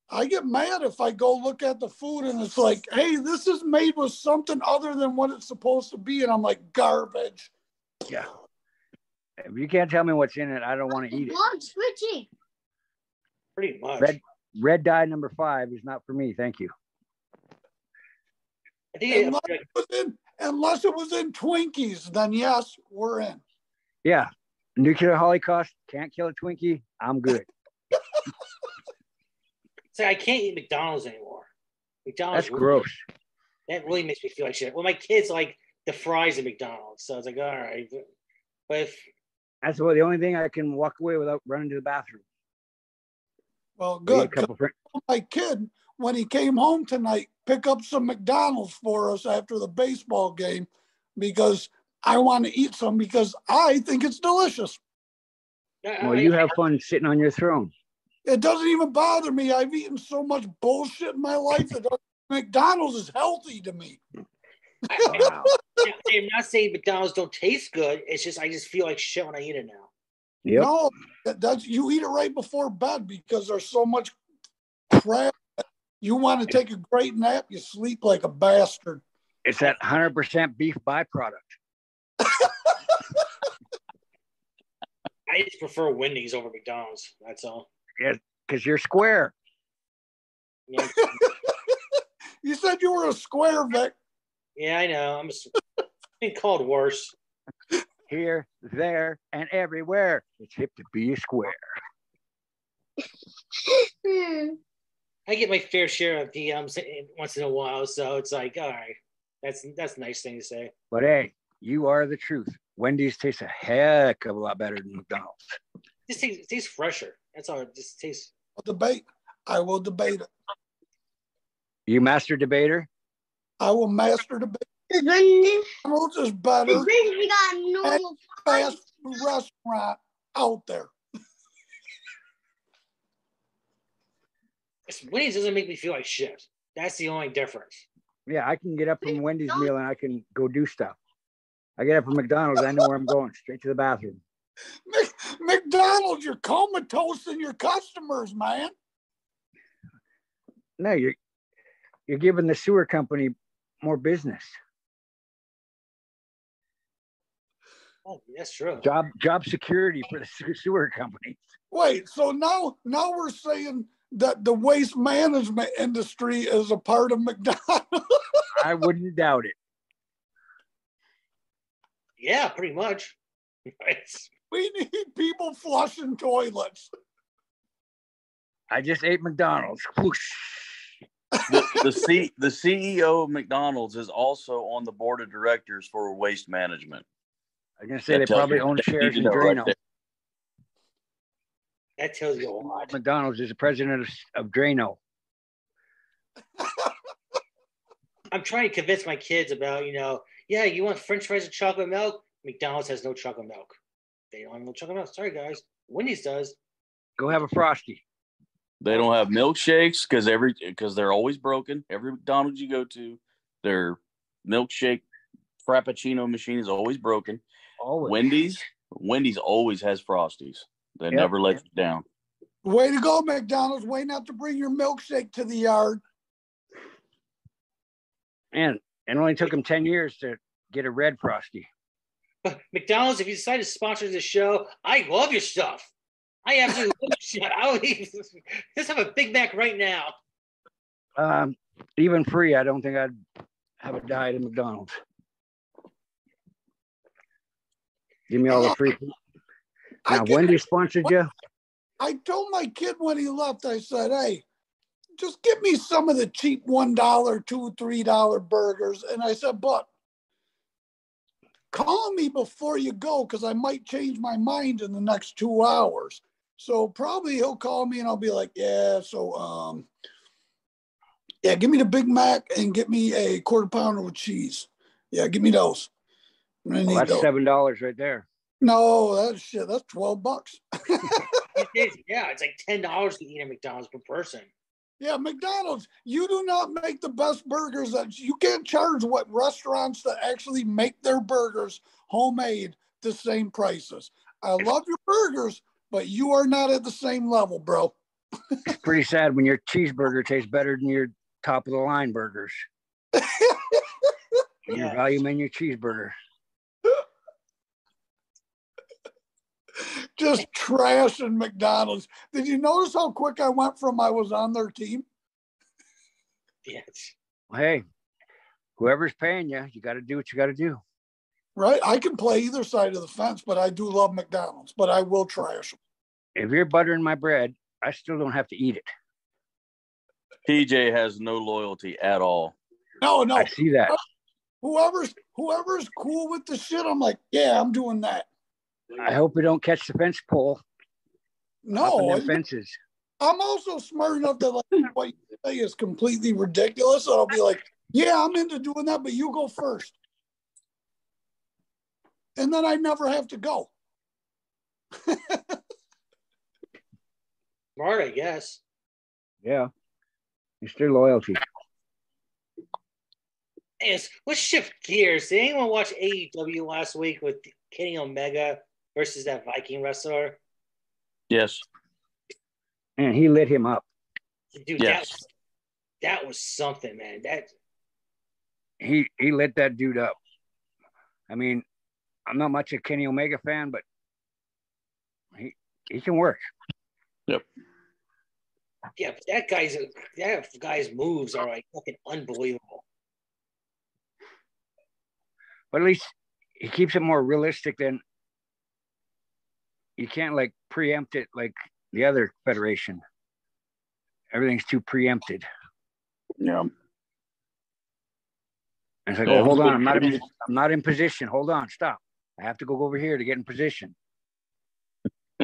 I get mad if I go look at the food and it's like, hey, this is made with something other than what it's supposed to be. And I'm like, garbage. Yeah. If you can't tell me what's in it, I don't want to eat it. Blog switching. pretty much. Red- Red dye number five is not for me. Thank you. I think Unless it, it was in, unless it was in Twinkies, then yes, we're in. Yeah. Nuclear holocaust, can't kill a Twinkie. I'm good. say I can't eat McDonald's anymore. McDonald's That's really- gross. That really makes me feel like shit. Well, my kids like the fries at McDonald's, so I was like, all right. But if That's the the only thing I can walk away without running to the bathroom. Well, good. A My kid, when he came home tonight, pick up some McDonald's for us after the baseball game because I want to eat some because I think it's delicious. Well, you have fun sitting on your throne. It doesn't even bother me. I've eaten so much bullshit in my life that McDonald's is healthy to me. Wow. I'm not saying McDonald's don't taste good. It's just I just feel like shit when I eat it now. Yep. No, that- that's you eat it right before bed because there's so much crap. You want to take a great nap, you sleep like a bastard. It's that 100% beef byproduct. I just prefer Wendy's over McDonald's. That's all. Yeah, because you're square. Yeah, You said you were a square, Vic. yeah I know. I'm just, been called worse. Here, there, and everywhere. It's hip to be a square. I get my fair share of DMs once in a while, so it's like, all right, that's that's a nice thing to say. But hey, you are the truth. Wendy's tastes a heck of a lot better than McDonald's. This tastes, tastes fresher. That's all. It just tastes. I'll debate. I will debate it. You master debater? I will master debate. Because McDonald's is better brings we got normal fast food restaurant out there. Wendy's doesn't make me feel like shit. That's the only difference. Yeah, I can get up from Wendy's meal and I can go do stuff. I get up from McDonald's, I know where I'm going, straight to the bathroom. Mc- McDonald's, you're comatose in your customers, man. No, you're you're giving the sewer company more business. Oh, yes, true. Job job security for the sewer- sewer company. Wait, so now now we're saying that the waste management industry is a part of McDonald's. I wouldn't doubt it. Yeah, pretty much. It's, we need people flushing toilets. I just ate McDonald's. Whoosh. the, the C the CEO of McDonald's is also on the board of directors for waste management. I'm gonna say That they probably you- own shares you in know right Drano. that tells you a lot. McDonald's is the president of, of Drano. I'm trying to convince my kids about, you know, yeah, you want French fries and chocolate milk? McDonald's has no chocolate milk. They don't have no chocolate milk. Sorry, guys. Wendy's does. Go have a frosty. They don't have milkshakes because every because they're always broken. Every McDonald's you go to, their milkshake frappuccino machine is always broken. Always. Wendy's Wendy's always has frosties. They Yep. never let you down. Way to go, McDonald's. Way not to bring your milkshake to the yard. And it only took them 10 years to get a red frosty. But McDonald's, if you decide to sponsor this show, I love your stuff. I absolutely love your shit. I would just have a Big Mac right now. Um, even free, I don't think I'd have a diet at McDonald's. Give me all the free. I Now, get- Wendy sponsored you. I told my kid when he left, I said, hey, just give me some of the cheap one dollar, two, three dollar burgers. And I said, but call me before you go because I might change my mind in the next two hours. So probably he'll call me and I'll be like, yeah, so um Yeah, give me the Big Mac and get me a quarter pounder with cheese. Yeah, give me those. Well, that's those. seven dollars right there. No, that's shit. That's twelve bucks. It is, yeah, it's like ten dollars to eat at McDonald's per person. Yeah, McDonald's. You do not make the best burgers. That you can't charge what restaurants that actually make their burgers homemade the same prices. I love your burgers, but you are not at the same level, bro. It's pretty sad when your cheeseburger tastes better than your top of the line burgers. Your value menu cheeseburger. Just trash in McDonald's. Did you notice how quick I went from I was on their team? Yes. Hey, whoever's paying you, you got to do what you got to do. Right? I can play either side of the fence, but I do love McDonald's, but I will trash them. If you're buttering my bread, I still don't have to eat it. TJ has no loyalty at all. No, no. I see that. Whoever's whoever's cool with the shit, I'm like, yeah, I'm doing that. I hope we don't catch the fence pole. No, them fences. I'm also smart enough that like what you say is completely ridiculous. So I'll be like, yeah, I'm into doing that, but you go first. And then I never have to go. Smart, I guess. Yeah. It's their loyalty. Yes, let's shift gears. Did anyone watch AEW last week with Kenny Omega versus that Viking wrestler? Yes. And he lit him up. Dude, Yes. that, was, that was something, man. That He he lit that dude up. I mean, I'm not much a Kenny Omega fan, but he he can work. Yep. Yeah, but that guy's that guy's moves are like fucking unbelievable. But at least he keeps it more realistic than you can't like preempt it like the other federation. Everything's too preempted. Yeah. And it's like, Yeah, oh, hold on, I'm not in, I'm not in position. Hold on, stop. I have to go over here to get in position.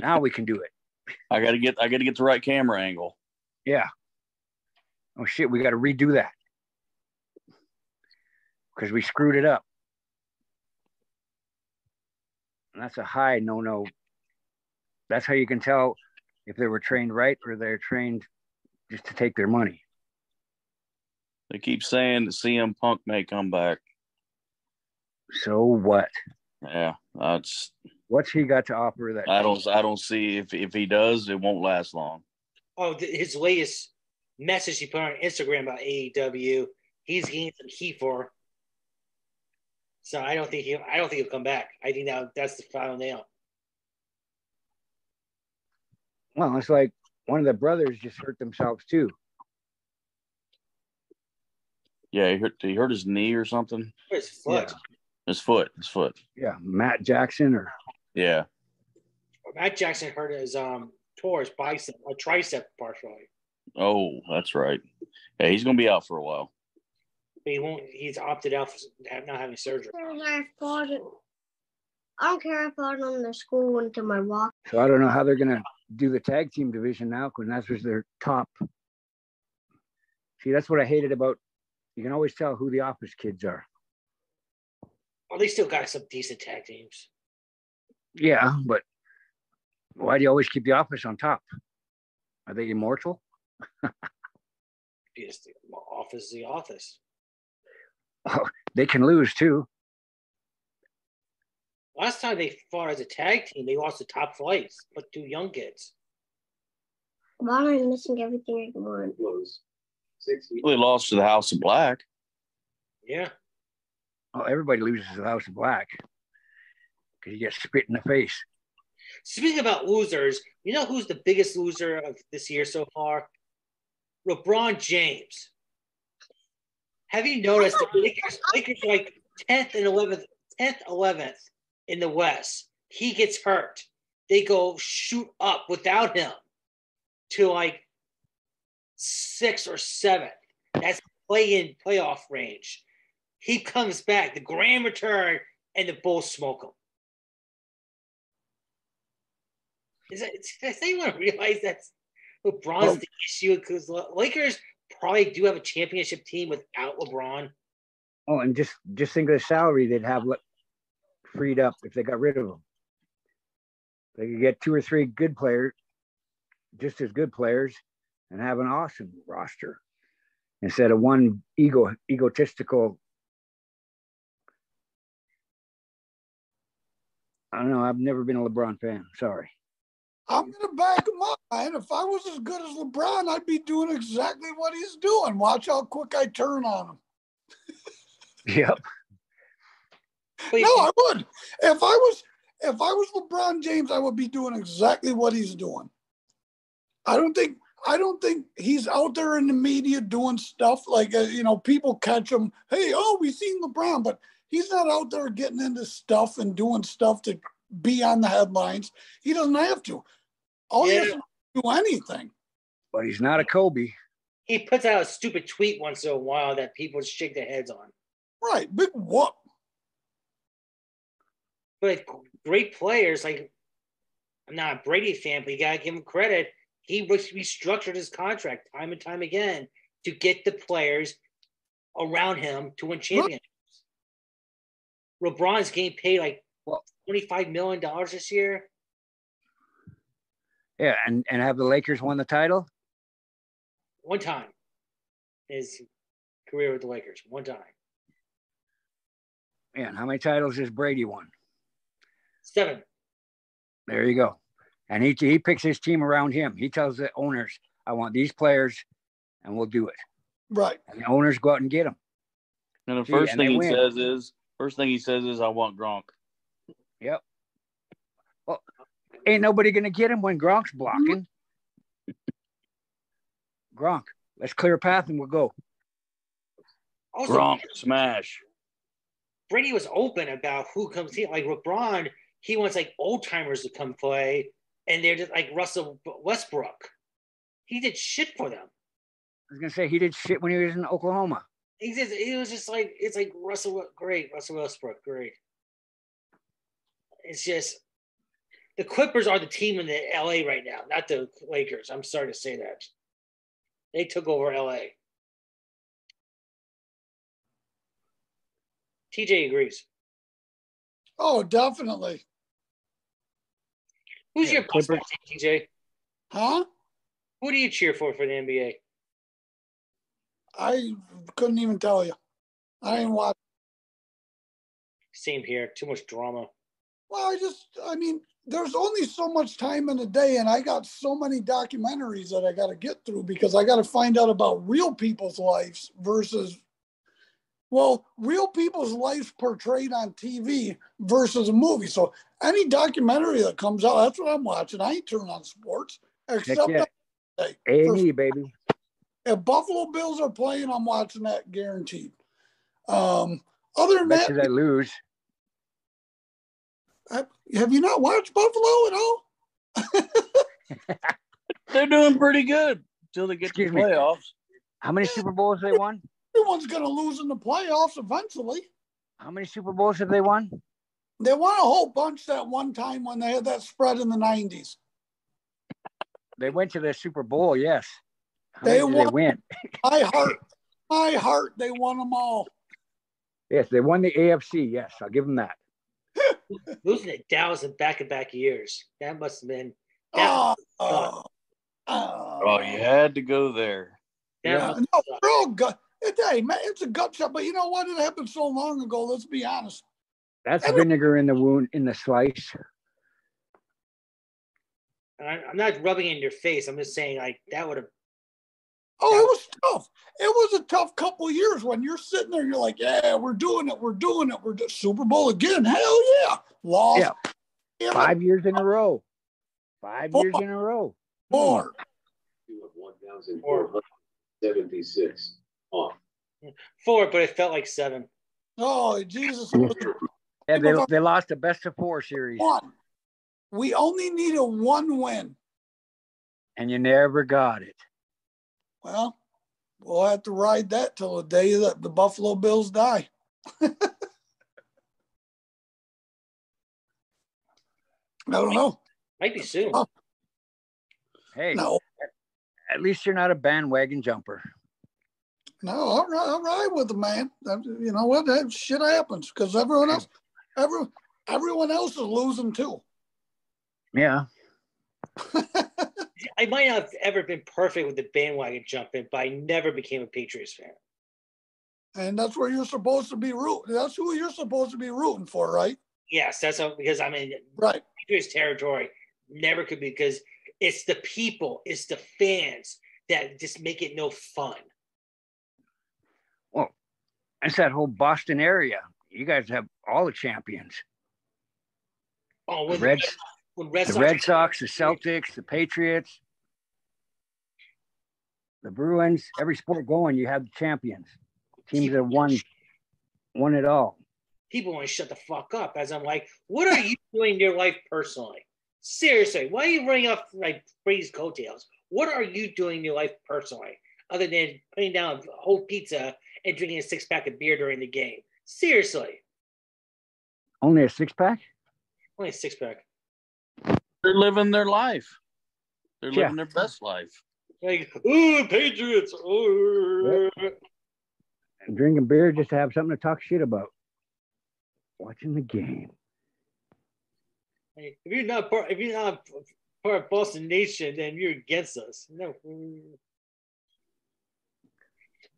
now we can do it. I gotta get I gotta get the right camera angle. Yeah. Oh shit, we got to redo that because we screwed it up. And that's a high no no. That's how you can tell if they were trained right or they're trained just to take their money. They keep saying that CM Punk may come back. So what? Yeah. That's What's he got to offer that? I don't I don't see if if he does, it won't last long. Oh, th- his latest message he put on Instagram about AEW, he's getting some heat for. So I don't think he I don't think he'll come back. I think that that's the final nail. Well, it's like one of the brothers just hurt themselves too. Yeah, he hurt he hurt his knee or something. His foot. His foot. His foot. Yeah, Matt Jackson or Yeah. Matt Jackson hurt his um tore his bicep or tricep partially. Oh, that's right. Yeah, he's gonna be out for a while. But he won't he's opted out for not having surgery. I fought it. I don't care if I on the school went to my walk. So I don't know how they're gonna do the tag team division now because that's was their top. See, that's what I hated about. You can always tell who the office kids are. Well, they still got some decent tag teams. Yeah, but why do you always keep the office on top? Are they immortal? Because the office is the office. Oh, They can lose too. Last time they fought as a tag team, they lost the top flights, but two young kids. Why am I missing everything I want? Close. Sixty. Well, he lost to the House of Black. Yeah. Oh, everybody loses to the House of Black because you get spit in the face. Speaking about losers, you know who's the biggest loser of this year so far? LeBron James. Have you noticed the Lakers, Lakers like 10th and 11th, 10th, 11th in the West. He gets hurt. They go shoot up without him to like six or seventh. That's play in playoff range. He comes back, the grand return, and the Bulls smoke him. Is that, does anyone realize that's LeBron's Well- the issue? Because Lakers probably do have a championship team without LeBron. Oh, and just just think of the salary they'd have freed up if they got rid of them. They could get two or three good players, just as good players, and have an awesome roster instead of one ego egotistical. I don't know. I've never been a LeBron fan. Sorry. I'm gonna back him up, man. If I was as good as LeBron, I'd be doing exactly what he's doing. Watch how quick I turn on him. Yep. Wait, No, I would. If I was if I was LeBron James, I would be doing exactly what he's doing. I don't think I don't think he's out there in the media doing stuff like uh, you know people catch him. Hey, oh, we seen LeBron, but he's not out there getting into stuff and doing stuff to be on the headlines. He doesn't have to. All he has Yeah. to do anything. But he's not a Kobe. he puts out a stupid tweet once in a while that people shake their heads on. Right, big whoop. But great players, like I'm not a Brady fan, but you gotta give him credit. He restructured his contract time and time again to get the players around him to win championships. LeBron's getting paid like Well- twenty-five million dollars this year. Yeah, and and have the Lakers won the title? One time, his career with the Lakers. One time. And how many titles has Brady won? Seven. There you go. And he he picks his team around him. He tells the owners, "I want these players, and we'll do it." Right. And the owners go out and get them. And the first and thing he win. says is, first thing he says is, I want Gronk. Yep. Well, ain't nobody gonna get him when Gronk's blocking. Gronk, let's clear a path and we'll go. Also, Gronk smash. Brady was open about who comes here. Like LeBron, he wants like old timers to come play, and they're just like Russell Westbrook. He did shit for them. I was gonna say he did shit when he was in Oklahoma. He just he was just like it's like Russell great Russell Westbrook great. It's just the Clippers are the team in the LA right now, not the Lakers. I'm sorry to say that. They took over LA. TJ agrees. Oh, definitely. Who's Yeah, your basketball team, TJ? Huh? Who do you cheer for for the NBA? I couldn't even tell you. I didn't watch. Same here. Too much drama. Well, I just, I mean, there's only so much time in a day, and I got so many documentaries that I got to get through because I got to find out about real people's lives versus, well, real people's lives portrayed on TV versus a movie. So any documentary that comes out, that's what I'm watching. I ain't turning on sports except yeah. A and E, baby. if Buffalo Bills are playing, I'm watching that guaranteed. Um, other than Bet that, you they lose. have have you not watched Buffalo at all? They're doing pretty good until they get Excuse to the playoffs. How many Super Bowls they won? Everyone's going to lose in the playoffs eventually. How many Super Bowls have they won? They won a whole bunch that one time when they had that spread in the 90s. They went to the Super Bowl, yes. How They many did they won- win? My heart, my heart, they won them all. Yes, they won the AFC. Yes, I'll give them that. Losing to Dallas in back to back years. That must have been Oh, oh, Oh, you had to go there. that Yeah. No, suck. they're all gut. It, hey, man, it's a gut shot, but you know what? It happened so long ago. Let's be honest. That's vinegar in the wound in the slice. I, I'm not rubbing it in your face. I'm just saying like that would have Oh, it was tough. It was a tough couple of years when you're sitting there. You're like, yeah, we're doing it. We're doing it. We're do- Super Bowl again. Hell yeah. Lost. Yeah. Damn it. Five years in a row. Five years in a row. Four. Two of 1,476 off. four, but it felt like seven. Oh, Jesus. It Yeah, they, they lost the best of four series, one. We only need a one win. and you never got it. Well, we'll have to ride that till the day that the Buffalo Bills die. I don't know. Might be soon. Oh. Hey, No. at least you're not a bandwagon jumper. No, I'll ride with the man. You know what? That shit happens because everyone else, every, everyone else is losing too. Yeah. I might not have ever been perfect with the bandwagon jumping, but I never became a Patriots fan. and that's where you're supposed to be rooting. That's who you're supposed to be rooting for, right? Yes, that's how, because I'm in Right. Patriots territory. Never could be because it's the people, it's the fans that just make it no fun. Well, it's that whole Boston area. You guys have all the champions. Oh, The when Reds, when Red the Sox, Red Sox, the Celtics, the Patriots, the Bruins. Every sport going, you have the champions. Teams that won, won it all. people want to shut the fuck up. As I'm like, what are you doing in your life personally? Seriously, why are you running off like Brady's coattails? What are you doing in your life personally, other than putting down a whole pizza and drinking a six pack of beer during the game? Seriously, Only a six pack. only a six pack. They're living their life. They're Yeah. living their best life. Like, oh, Patriots. Oh. And drinking beer just to have something to talk shit about. Watching the game. If you're not part, if you're not part of Boston Nation, then you're against us. No.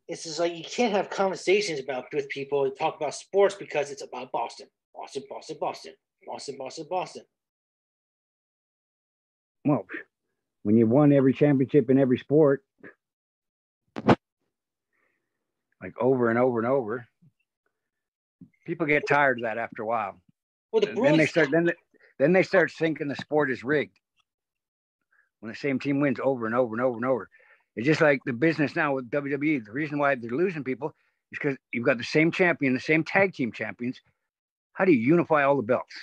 It's just like you can't have conversations about with people and talk about sports because it's about Boston, Boston, Boston, Boston, Boston, Boston, Boston. Well, when you won every championship in every sport, like over and over and over, people get tired of that after a while. Well, the And then they start then they, then they start thinking the sport is rigged. When the same team wins over and over and over and over, it's just like the business now with WWE. The reason why they're losing people is because you've got the same champion, the same tag team champions. How do you unify all the belts?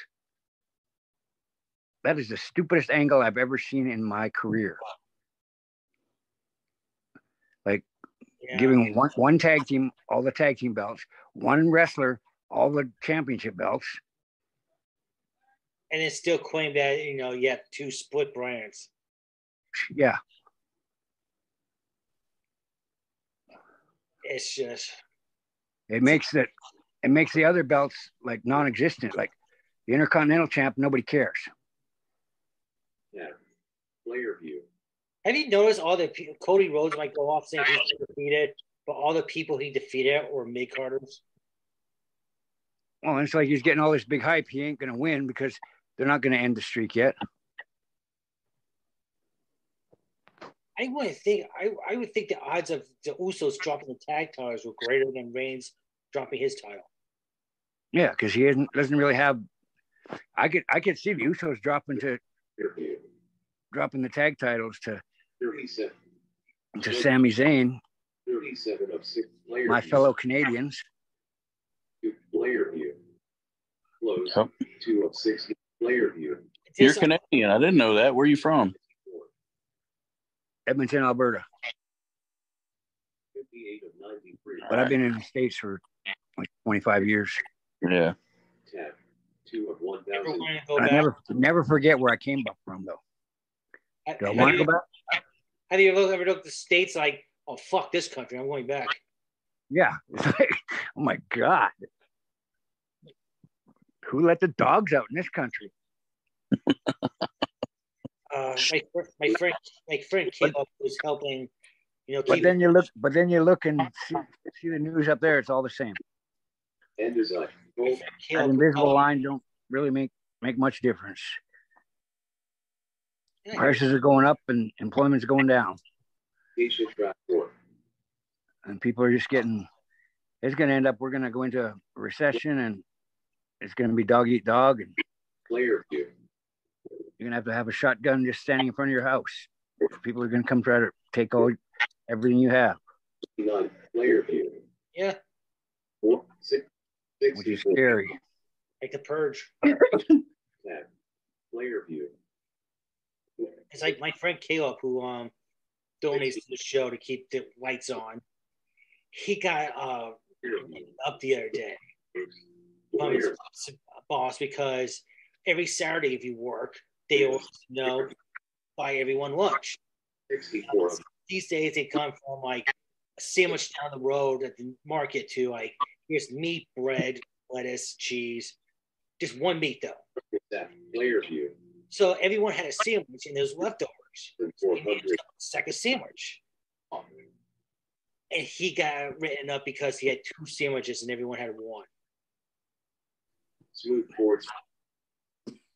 That is the stupidest angle I've ever seen in my career. yeah. Giving one one tag team all the tag team belts, one wrestler all the championship belts. and it's still claimed that you know you have two split brands. Yeah, It's just it makes that it makes the other belts like non-existent. Like the Intercontinental Champ, nobody cares. Yeah. Player view. Have you noticed all the pe- Cody Rhodes might go off saying he's defeated, but all the people he defeated were mid carders. Well, it's like he's getting all this big hype. He ain't gonna win because they're not gonna end the streak yet. I wouldn't think I, I would think the odds of the Usos dropping the tag titles were greater than Reigns dropping his title. Yeah, because he isn't doesn't really have. I could I could see the Usos dropping to dropping the tag titles to 37. to Sami Zayn, of 6 player my fellow Canadians. to player view. Close. Yep. 2 of 60 player view. You're Canadian. I didn't know that. Where are you from? Edmonton, Alberta. 58 of 93. But I've been in the States for like 25 years. Yeah. 10. 2 of Never 1,000. wanted to go I back. never never forget where I came from though. Do I want to go back? Have you ever, ever looked at the states like, oh fuck this country, I'm going back. Yeah. Like, oh my God. Who let the dogs out in this country? Uh, my, my friend, my friend came up was helping, you know, But keep then you look but then you look and see, see the news up there, it's all the same. End design. my Both That invisible helping- line don't really make make much difference. Yeah, Prices are going up and employment's going down. Asia Track 4. And people are just getting it's gonna end up we're gonna go into a recession and it's gonna be dog eat dog and Player view. you're gonna have to have a shotgun just standing in front of your house. People are gonna come try to take all everything you have, 59 player view. Yeah, 4, 6, which is scary. like the purge. 10. Player view. It's like my friend Caleb who um donates to the show to keep the lights on. He got uh up the other day from his boss because every Saturday if you work, they always know buy everyone lunch. 64 of These days they come from like a sandwich down the road at the market to like here's meat, bread, lettuce, cheese, just one meat though. That player view. So everyone had a sandwich and there's leftovers. From He made 400. himself a second sandwich. And he got written up because he had two sandwiches and everyone had one. Smooth forward.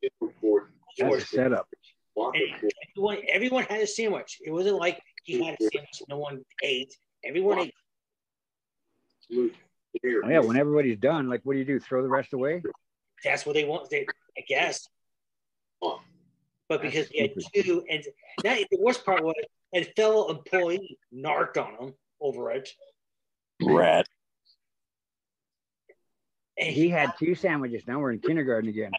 Different forward. That's a setup. Walker And forward. everyone, everyone had a sandwich. It wasn't like he had a sandwich no one ate. Everyone ate. Smooth player Oh, yeah, when everybody's done, like, what do you do? Throw the rest away? That's what they want. They, I guess. Oh, But That's because he had two, and that, the worst part was, a fellow employee narked on him over it. Rat. And He had two sandwiches. Now we're in kindergarten again.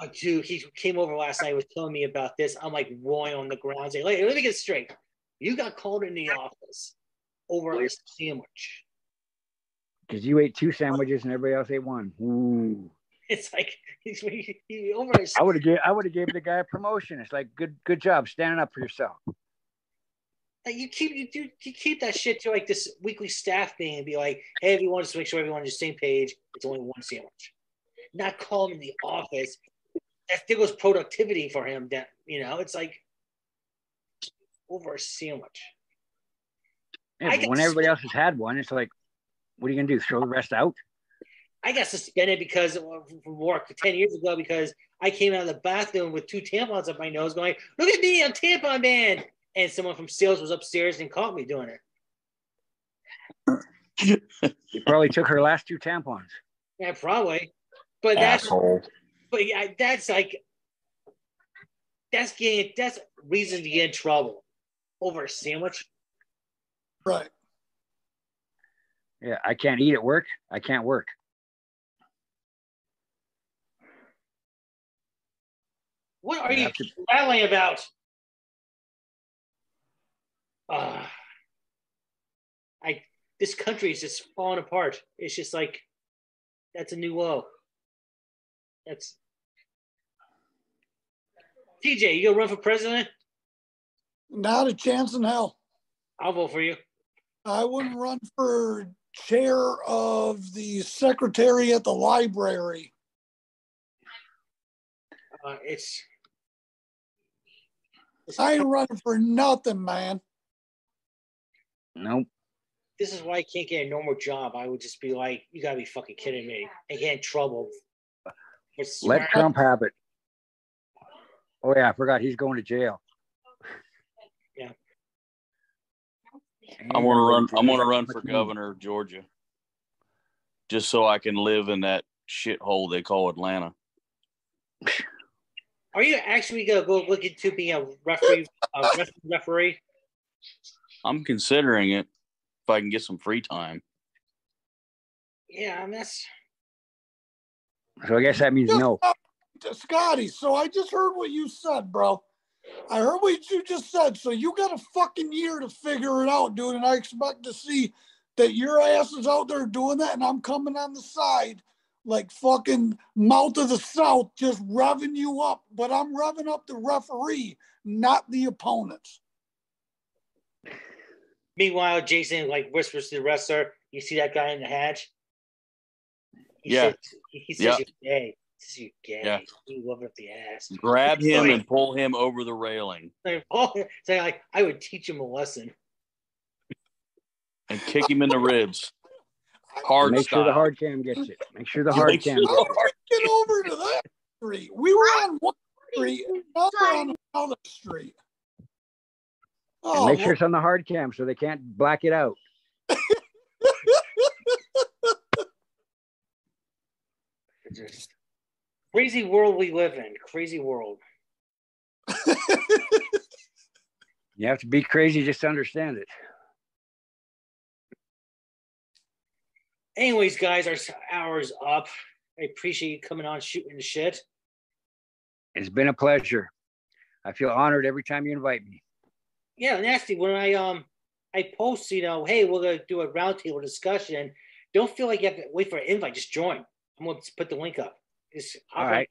Uh, dude, he came over last night. Was telling me about this. I'm like rolling on the ground. Saying, "Let let me get straight. You got called in the office over a sandwich. Because you ate two sandwiches and everybody else ate one. Ooh. It's like he's he, he, over a I would have gave I would have gave the guy a promotion. It's like good good job standing up for yourself. you keep you do you keep that shit to like this weekly staff thing and be like, hey, everyone, just to make sure everyone's on the same page. It's only one sandwich. Not call him in the office. That there goes productivity for him. That you know, it's like over a sandwich. Yeah, when everybody else has had one, it's like, what are you gonna do? Throw the rest out? I got suspended because from work ten years ago because I came out of the bathroom with two tampons up my nose, going, "Look at me, I'm tampon man!" And someone from sales was upstairs and caught me doing it. You probably took her last two tampons. Yeah, probably. But that's Asshole. but yeah, that's like that's getting that's reason to get in trouble over a sandwich. Right. Yeah, I can't eat at work. I can't work. What are You you to- rattling about? Uh, I this country is just falling apart. It's just like that's a new low. That's TJ. You gonna run for president? Not a chance in hell. I'll vote for you. I wouldn't run for chair of the secretary at the library. Uh, it's, it's I ain't running for nothing, man. Nope. this is why I can't get a normal job. I would just be like, you gotta be fucking kidding me. I get in trouble. Let. Trump have it. Oh yeah, I forgot he's going to jail. I want to run. I'm going to run for governor of Georgia, just so I can live in that shithole they call Atlanta. Are you actually gonna go look into being a referee? A referee? I'm considering it if I can get some free time. Yeah, I mean that's So I guess that means no. Scotty, so I just heard what you said, bro. I heard what you just said. So you got a fucking year to figure it out, dude. And I expect to see that your ass is out there doing that, and I'm coming on the side like fucking mouth of the south, just revving you up. But I'm revving up the referee, not the opponents. Meanwhile, Jason like whispers to the wrestler, "You see that guy in the hatch?" He Yeah. says, he says Yeah. you're gay. He says you're gay. Yeah. You love it up the ass. Grab him and pull him over the railing Like, oh, say like I would teach him a lesson. and kick him in the ribs. Hard Make sure the hard cam gets it. Make sure the hard Make cam. the Gets it. Get over to that street. We were on one street, and now we're on another street. Oh, make sure it's on the hard cam so they can't black it out. Just crazy world we live in. Crazy world. You have to be crazy just to understand it. Anyways, guys, our hour's up. I appreciate you coming on, shooting shit. It's been a pleasure. I feel honored every time you invite me. Yeah, nasty. When I um I post, you know, hey, we're gonna do a roundtable discussion. Don't feel like you have to wait for an invite. Just join. I'm gonna put the link up. Just All right.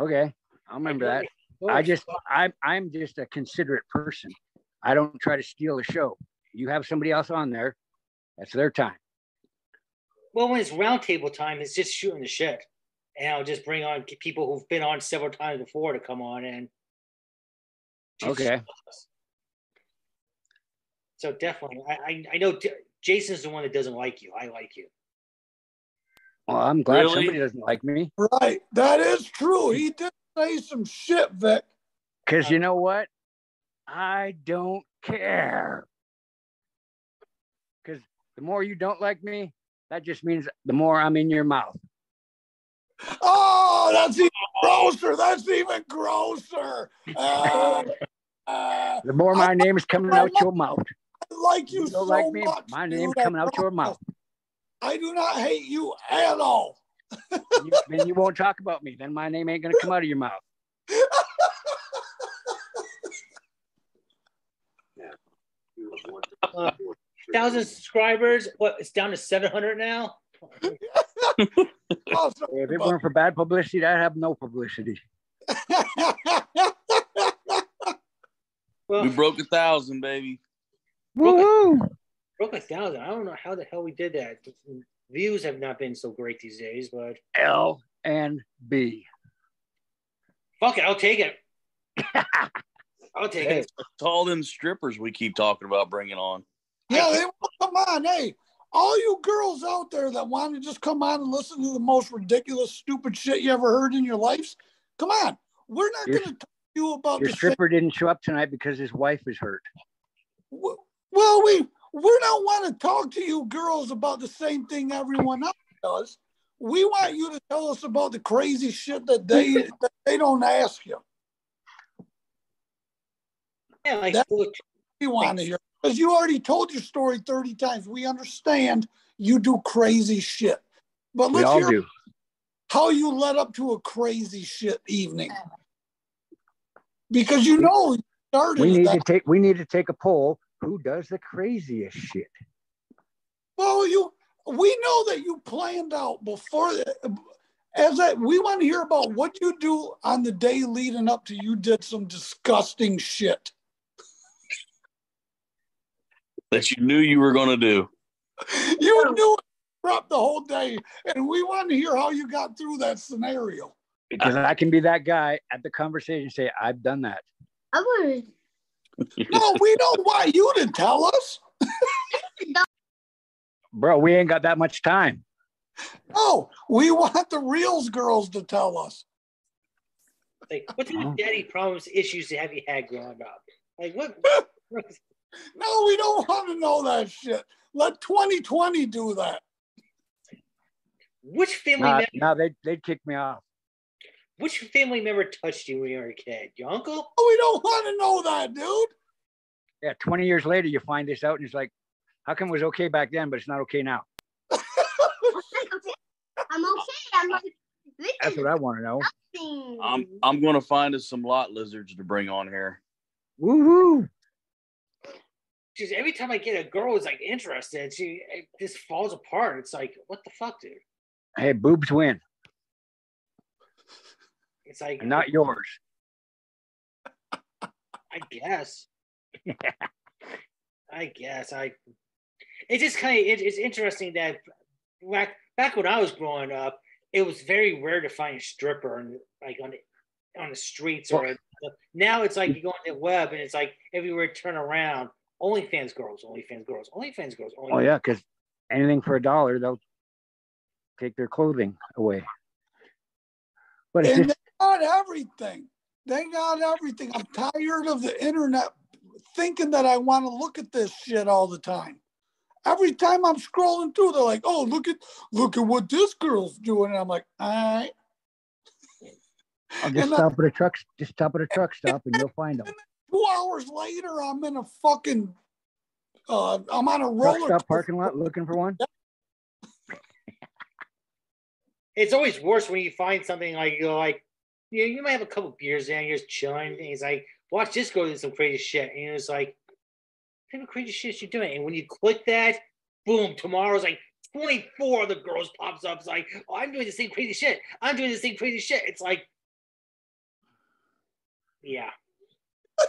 Okay, I'll remember that. I just I'm I'm just a considerate person. I don't try to steal the show. You have somebody else on there. That's their time. Well, when it's roundtable time, it's just shooting the shit, and I'll just bring on people who've been on several times before to come on and. Okay. So definitely, I I, I know Jason's the one that doesn't like you. I like you. Well, I'm glad Really? somebody doesn't like me Right. That is true. He did say some shit, Vic. because you know what? I don't care. Because the more you don't like me, that just means the more I'm in your mouth. Oh, that's even grosser. That's even grosser. Uh, uh, The more my name is coming out your mouth. I like you You so don't like me, much. my dude, name's I coming out your mouth. I do not hate you at all. You, then you won't talk about me. Then my name ain't gonna come out of your mouth. Uh, Thousand subscribers. What? It's down to seven hundred now. Oh, If it weren't for bad publicity, I'd have no publicity. Well, We broke a thousand, baby. Woohoo! Broke a thousand. I don't know how the hell we did that. Views have not been so great these days, but L and B. fuck it, I'll take it. I'll take Hey, it. It's all them strippers we keep talking about bringing on. yeah, they come on. Hey, all you girls out there that want to just come on and listen to the most ridiculous, stupid shit you ever heard in your lives, come on. We're not going to talk to you about Your the same stripper didn't show up tonight because his wife is hurt. Well, we we don't want to talk to you girls about the same thing everyone else does. We want you to tell us about the crazy shit that they that they don't ask you. Yeah, like That- look, We want to hear because you already told your story thirty times. We understand you do crazy shit, but let's hear do. how you led up to a crazy shit evening because you know you started We need that to take we need to take a poll. Who does the craziest shit? Well, you we know that you planned out before as that we want to hear about what you do on the day leading up to you did some disgusting shit. That you knew you were going to do. You knew it up the whole day, and we want to hear how you got through that scenario. Because I can be that guy at the conversation say, I've done that. I was No, we don't want you to tell us. Bro, we ain't got that much time. No, we want the reals girls to tell us. like what kind Oh. of daddy problems, issues have you had growing up? Like what? No, we don't want to know that shit. Let 2020 do that. which family Now, member? now they they'd kick me off. Which family member touched you when you were a kid? Your uncle? Oh, we don't want to know that, dude. Yeah, 20 years later, you find this out and it's like, how come it was okay back then, but it's not okay now? I'm okay. I'm like, this That's what I want to know. nothing. I'm I'm going to find us some lot lizards to bring on here. Woohoo! Just every time I get a girl who's like interested, she it just falls apart. It's like, what the fuck, dude? Hey, boobs win, It's like and not yours. I guess. I guess I. It just kind of it, it's interesting that back back when I was growing up, it was very rare to find a stripper and like on the on the streets or now it's like mm. you go on the web and it's like everywhere you turn around, OnlyFans girls, OnlyFans girls, OnlyFans girls. Oh yeah, because anything for a dollar, they'll take their clothing away. But it's just, they got everything. They got everything. I'm tired of the internet thinking that I want to look at this shit all the time. Every time I'm scrolling through, they're like, "Oh, look at look at what this girl's doing," and I'm like, "All right." I'll just and I- stop at a truck, just stop at a truck stop, and you'll find them. Two hours later, I'm in a fucking. Uh, I'm on a Truck roller. stop coaster. parking lot looking for one. It's always worse when you find something like you go like, you know, you might have a couple beers in, you're just chilling, and he's like, watch this go do some crazy shit, and it's like, what kind of crazy shit you doing? And when you click that, boom, tomorrow's like 24 of the girls pops up. It's like, oh, I'm doing the same crazy shit. I'm doing the same crazy shit. It's like, yeah,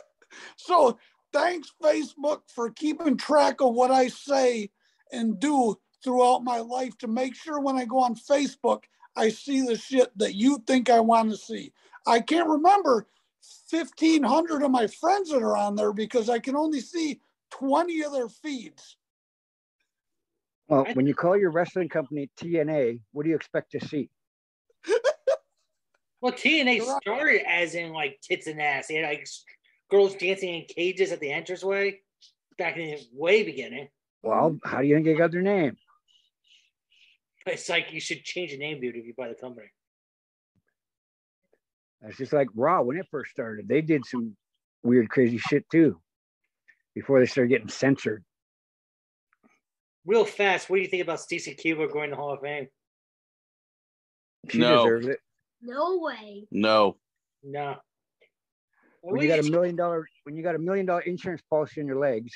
So thanks, Facebook, for keeping track of what I say and do throughout my life to make sure when I go on Facebook, I see the shit that you think I want to see. I can't remember 1,500 of my friends that are on there because I can only see 20 of their feeds. Well, when you call your wrestling company TNA, what do you expect to see? Well, TNA You're started as in like tits and ass. They had like girls dancing in cages at the entranceway back in the way beginning. Well, how do you think they got their name? It's like you should change the name, dude, if you buy the company. It's just like Raw when it first started. They did some weird, crazy shit too before they started getting censored. Real fast, what do you think about Stacy Keibler going to Hall of Fame? She No. deserves it. No way. No. No. When you got a million dollar when you got a million dollar insurance policy on your legs,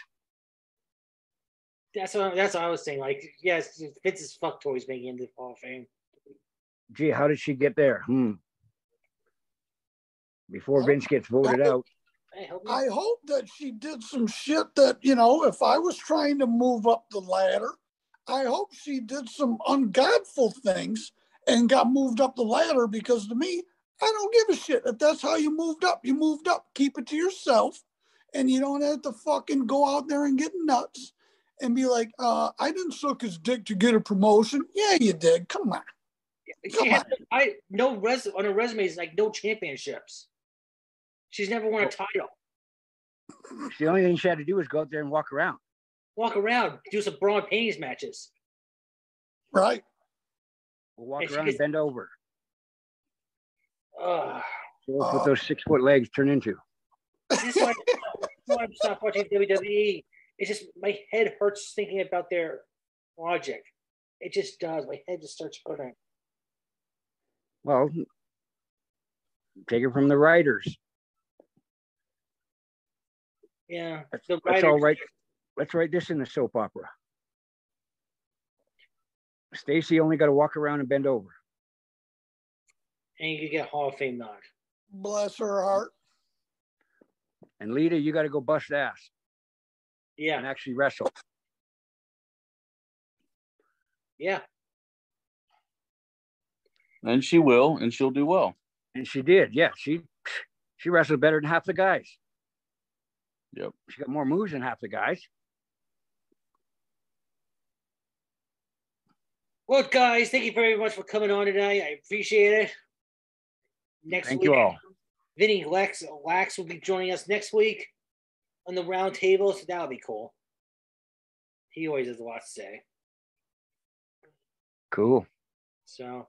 That's what that's what I was saying. Like, yes, Vince's fuck toys making it into the Hall of Fame. gee, how did she get there? Hmm. Before Vince gets voted out. Hey, help. I hope that she did some shit that, you know, if I was trying to move up the ladder, I hope she did some ungodful things and got moved up the ladder because to me, I don't give a shit. If that's how you moved up, you moved up. Keep it to yourself. And you don't have to fucking go out there and get nuts and be like, uh, I didn't suck his dick to get a promotion. Yeah, you did. Come on. She Come had, I no res on her resume is like no championships. She's never won a title. The only thing she had to do was go out there and walk around. Walk around, do some brawn panties matches. Right. Or walk And around gets- and bend over. Ugh. So that's Uh, what those six foot legs turn into. This is why that's why I'm stop watching WWE. It's just my head hurts thinking about their logic. It just does. My head just starts hurting. Well, take it from the writers. Yeah. That's, The that's all writers- Let's write this in the soap opera. Stacy only got to walk around and bend over. And you could get Hall of Fame nod. Bless her heart. And Lita, you got to go bust ass and Yeah. actually wrestle. Yeah. And she will, and she'll do well. And she did. Yeah, she she wrestled better than half the guys. Yep. She got more moves than half the guys. Well, guys, thank you very much for coming on tonight. I appreciate it. Next Thank week, you all. Vinny Lex Lax will be joining us next week on the round table, so that'll be cool. He always has a lot to say. Cool. So,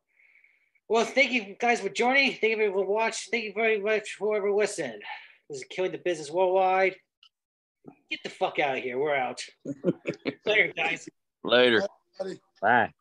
well, thank you guys for joining. Thank you for watching. Thank you very much for whoever listened. This is Killing the Business Worldwide. Get the fuck out of here. We're out. Later, guys. Later. Buddy. Bye.